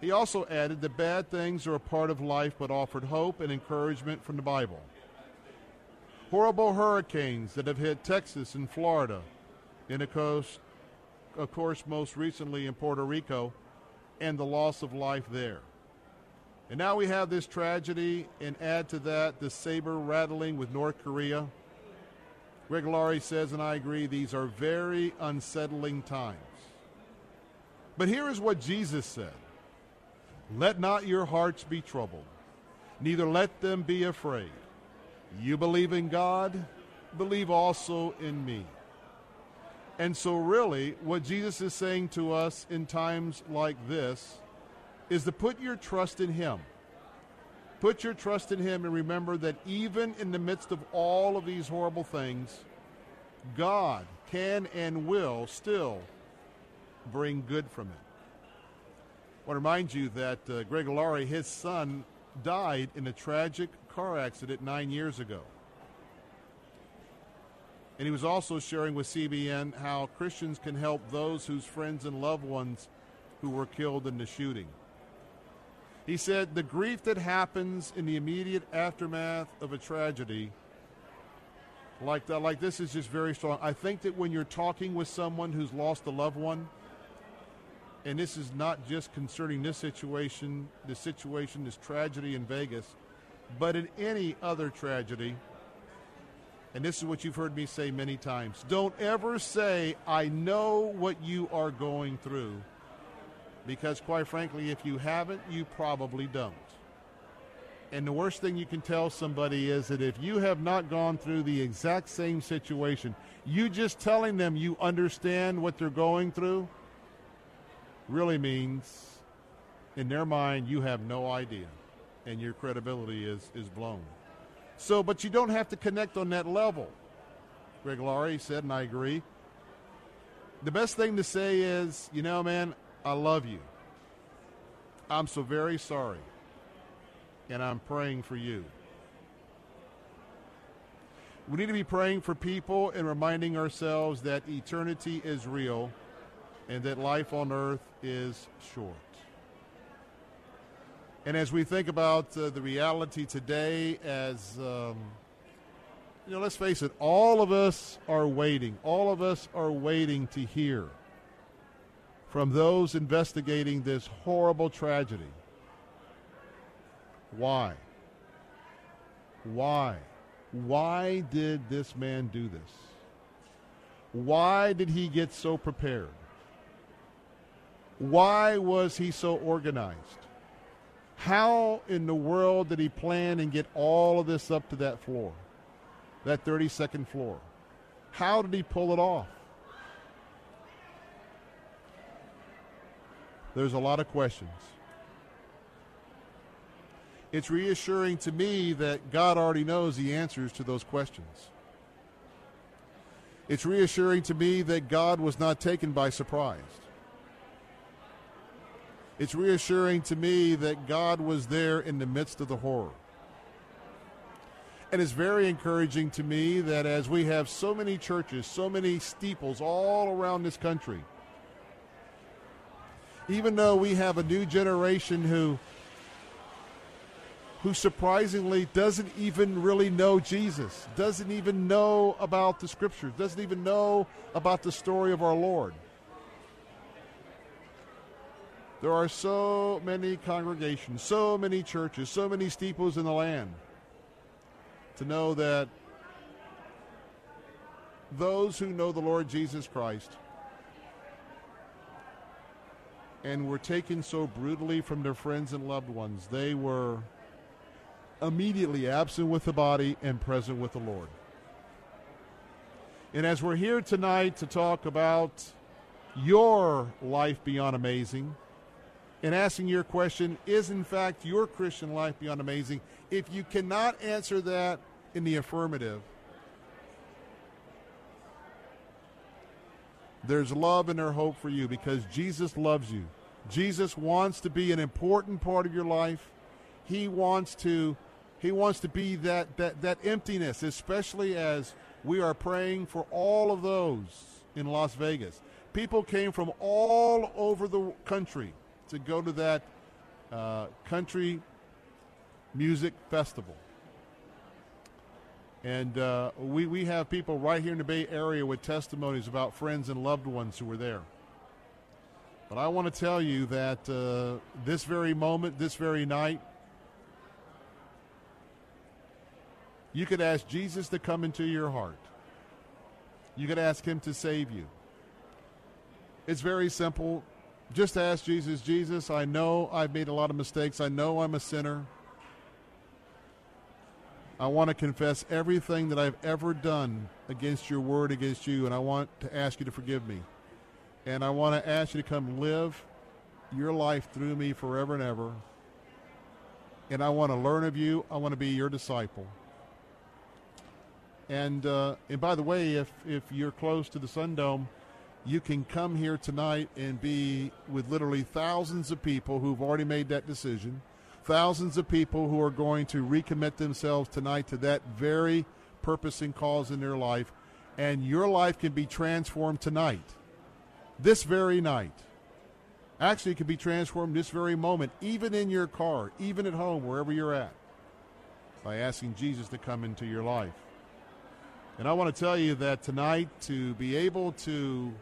He also added that bad things are a part of life but offered hope and encouragement from the Bible. Horrible hurricanes that have hit Texas and Florida, and of course, of course, most recently in Puerto Rico, and the loss of life there. And now we have this tragedy, and add to that the saber rattling with North Korea Greg Laurie says, and I agree, these are very unsettling times. But here is what Jesus said Let not your hearts be troubled, neither let them be afraid. You believe in God, believe also in me. And so, really, what Jesus is saying to us in times like this is to put your trust in Him. Put your trust in Him and remember that even in the midst of all of these horrible things, God can and will still bring good from it. I want to remind you that uh, Greg Laurie, his son, died in a tragic car accident nine years ago. And he was also sharing with CBN how Christians can help those whose friends and loved ones who were killed in the shooting. He said, The grief that happens in the immediate aftermath of a tragedy, like, that, like this, is just very strong. I think that when you're talking with someone who's lost a loved one, and this is not just concerning this situation, this situation, this tragedy in Vegas, but in any other tragedy, and this is what you've heard me say many times don't ever say, I know what you are going through because, quite frankly, if you haven't, you probably don't. And the worst thing you can tell somebody is that if you have not gone through the exact same situation, you just telling them you understand what they're going through really means, in their mind, you have no idea. And your credibility is, is blown. So, but you don't have to connect on that level. Greg Laurie said, and I agree, the best thing to say is, you know, man, I love you. I'm so very sorry. And I'm praying for you. We need to be praying for people and reminding ourselves that eternity is real and that life on earth is short. And as we think about uh, the reality today, as um, you know, let's face it, all of us are waiting. All of us are waiting to hear from those investigating this horrible tragedy. Why? Why? Why did this man do this? Why did he get so prepared? Why was he so organized? How in the world did he plan and get all of this up to that floor, that 32nd floor? How did he pull it off? There's a lot of questions. It's reassuring to me that God already knows the answers to those questions. It's reassuring to me that God was not taken by surprise. It's reassuring to me that God was there in the midst of the horror. And it's very encouraging to me that as we have so many churches, so many steeples all around this country, even though we have a new generation who who surprisingly doesn't even really know Jesus, doesn't even know about the scriptures, doesn't even know about the story of our Lord. There are so many congregations, so many churches, so many steeples in the land to know that those who know the Lord Jesus Christ and were taken so brutally from their friends and loved ones, they were immediately absent with the body and present with the Lord. And as we're here tonight to talk about your life beyond amazing, and asking your question, is in fact your Christian life beyond amazing? If you cannot answer that in the affirmative, there's love and there's hope for you because Jesus loves you. Jesus wants to be an important part of your life. He wants to he wants to be that that that emptiness, especially as we are praying for all of those in Las Vegas. People came from all over the country to go to that uh, country music festival. And uh, we, we have people right here in the Bay Area with testimonies about friends and loved ones who were there. But I want to tell you that uh, this very moment, this very night, you could ask Jesus to come into your heart. You could ask him to save you. It's very simple. Just ask Jesus, Jesus, I know I've made a lot of mistakes. I know I'm a sinner. I want to confess everything that I've ever done against your word, against you, and I want to ask you to forgive me. And I want to ask you to come live your life through me forever and ever. And I want to learn of you. I want to be your disciple. And uh, and by the way, if if you're close to the Sun Dome, you can come here tonight and be with literally thousands of people who've already made that decision, thousands of people who are going to recommit themselves tonight to that very purpose and cause in their life, and your life can be transformed tonight, this very night. Actually, it can be transformed this very moment, even in your car, even at home, wherever you're at, by asking Jesus to come into your life. And I want to tell you that tonight, to be able to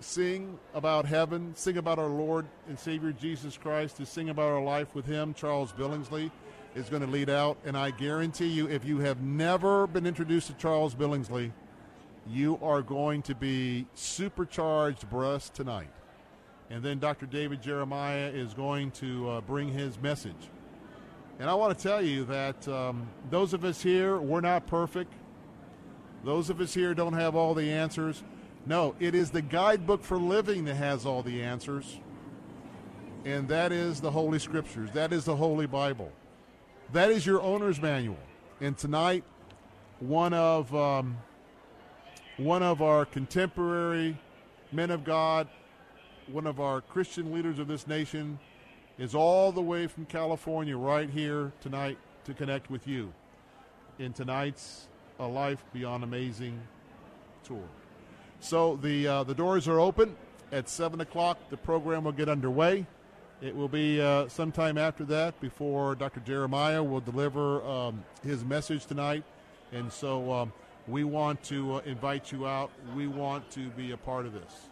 sing about heaven, sing about our Lord and Savior Jesus Christ, to sing about our life with Him, Charles Billingsley is going to lead out. And I guarantee you, if you have never been introduced to Charles Billingsley, you are going to be supercharged breast tonight. And then Dr. David Jeremiah is going to uh, bring his message. And I want to tell you that um, those of us here, we're not perfect. Those of us here don't have all the answers. No, it is the guidebook for living that has all the answers. And that is the Holy Scriptures. That is the Holy Bible. That is your owner's manual. And tonight, one of um, one of our contemporary men of God, one of our Christian leaders of this nation, is all the way from California right here tonight to connect with you in tonight's A Life Beyond Amazing tour. So the uh, the doors are open at seven o'clock. The program will get underway. It will be uh, sometime after that before Dr. Jeremiah will deliver um, his message tonight, and so um, we want to uh, invite you out. We want to be a part of this,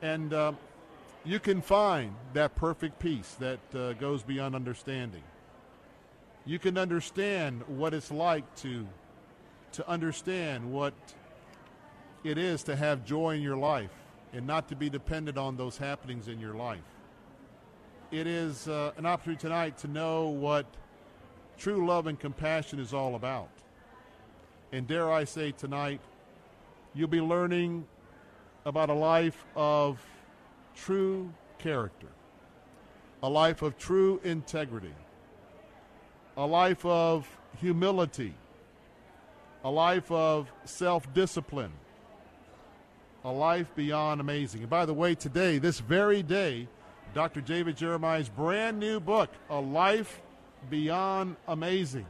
and uh, you can find that perfect peace that uh, goes beyond understanding. You can understand what it's like to to understand what it is to have joy in your life and not to be dependent on those happenings in your life. It is uh, an opportunity tonight to know what true love and compassion is all about. And dare I say tonight, you'll be learning about a life of true character, a life of true integrity, a life of humility, a life of self discipline, a life beyond amazing. And by the way, today, this very day, Dr. David Jeremiah's brand new book, A Life Beyond Amazing.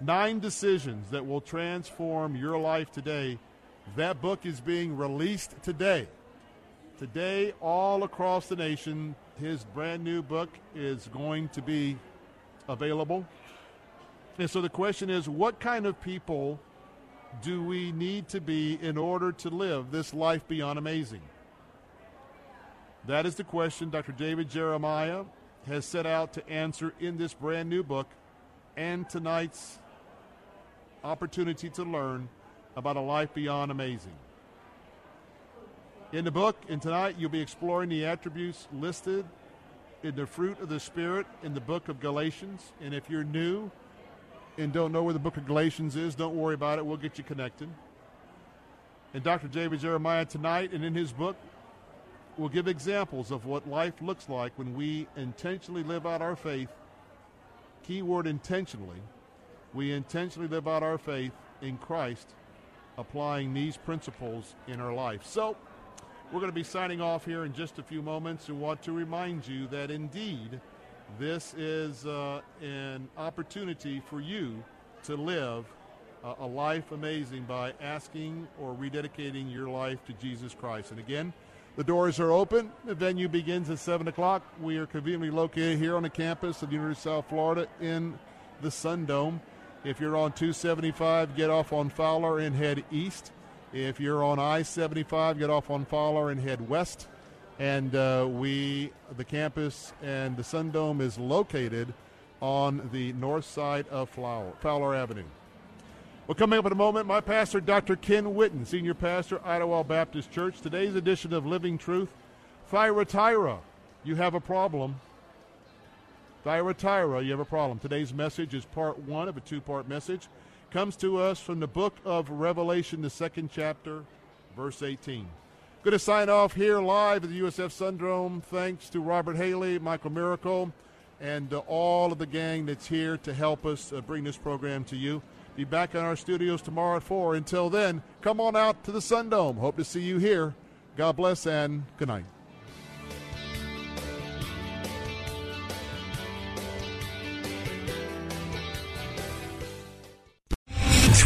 Nine decisions that will transform your life today. That book is being released today. Today, all across the nation, his brand new book is going to be available. And so the question is what kind of people do we need to be in order to live this life beyond amazing? That is the question Dr. David Jeremiah has set out to answer in this brand new book and tonight's opportunity to learn about a life beyond amazing. In the book, and tonight, you'll be exploring the attributes listed in the fruit of the Spirit in the book of Galatians. And if you're new and don't know where the book of Galatians is, don't worry about it. We'll get you connected. And Dr. David Jeremiah tonight and in his book will give examples of what life looks like when we intentionally live out our faith. Key word intentionally. We intentionally live out our faith in Christ, applying these principles in our life. So, we're going to be signing off here in just a few moments and want to remind you that indeed this is uh, an opportunity for you to live uh, a life amazing by asking or rededicating your life to Jesus Christ. And again, the doors are open. The venue begins at 7 o'clock. We are conveniently located here on the campus of the University of South Florida in the Sun Dome. If you're on 275, get off on Fowler and head east. If you're on I 75, get off on Fowler and head west. And uh, we, the campus and the Sun Dome is located on the north side of Fowler, Fowler Avenue. Well, coming up in a moment, my pastor, Dr. Ken Whitten, Senior Pastor, Idlewild Baptist Church. Today's edition of Living Truth, Thyatira, you have a problem. Thyatira, you have a problem. Today's message is part one of a two part message. Comes to us from the book of Revelation, the second chapter, verse 18. Going to sign off here live at the USF Sundome. Thanks to Robert Haley, Michael Miracle, and uh, all of the gang that's here to help us uh, bring this program to you. Be back in our studios tomorrow at 4. Until then, come on out to the Sundome. Hope to see you here. God bless and good night.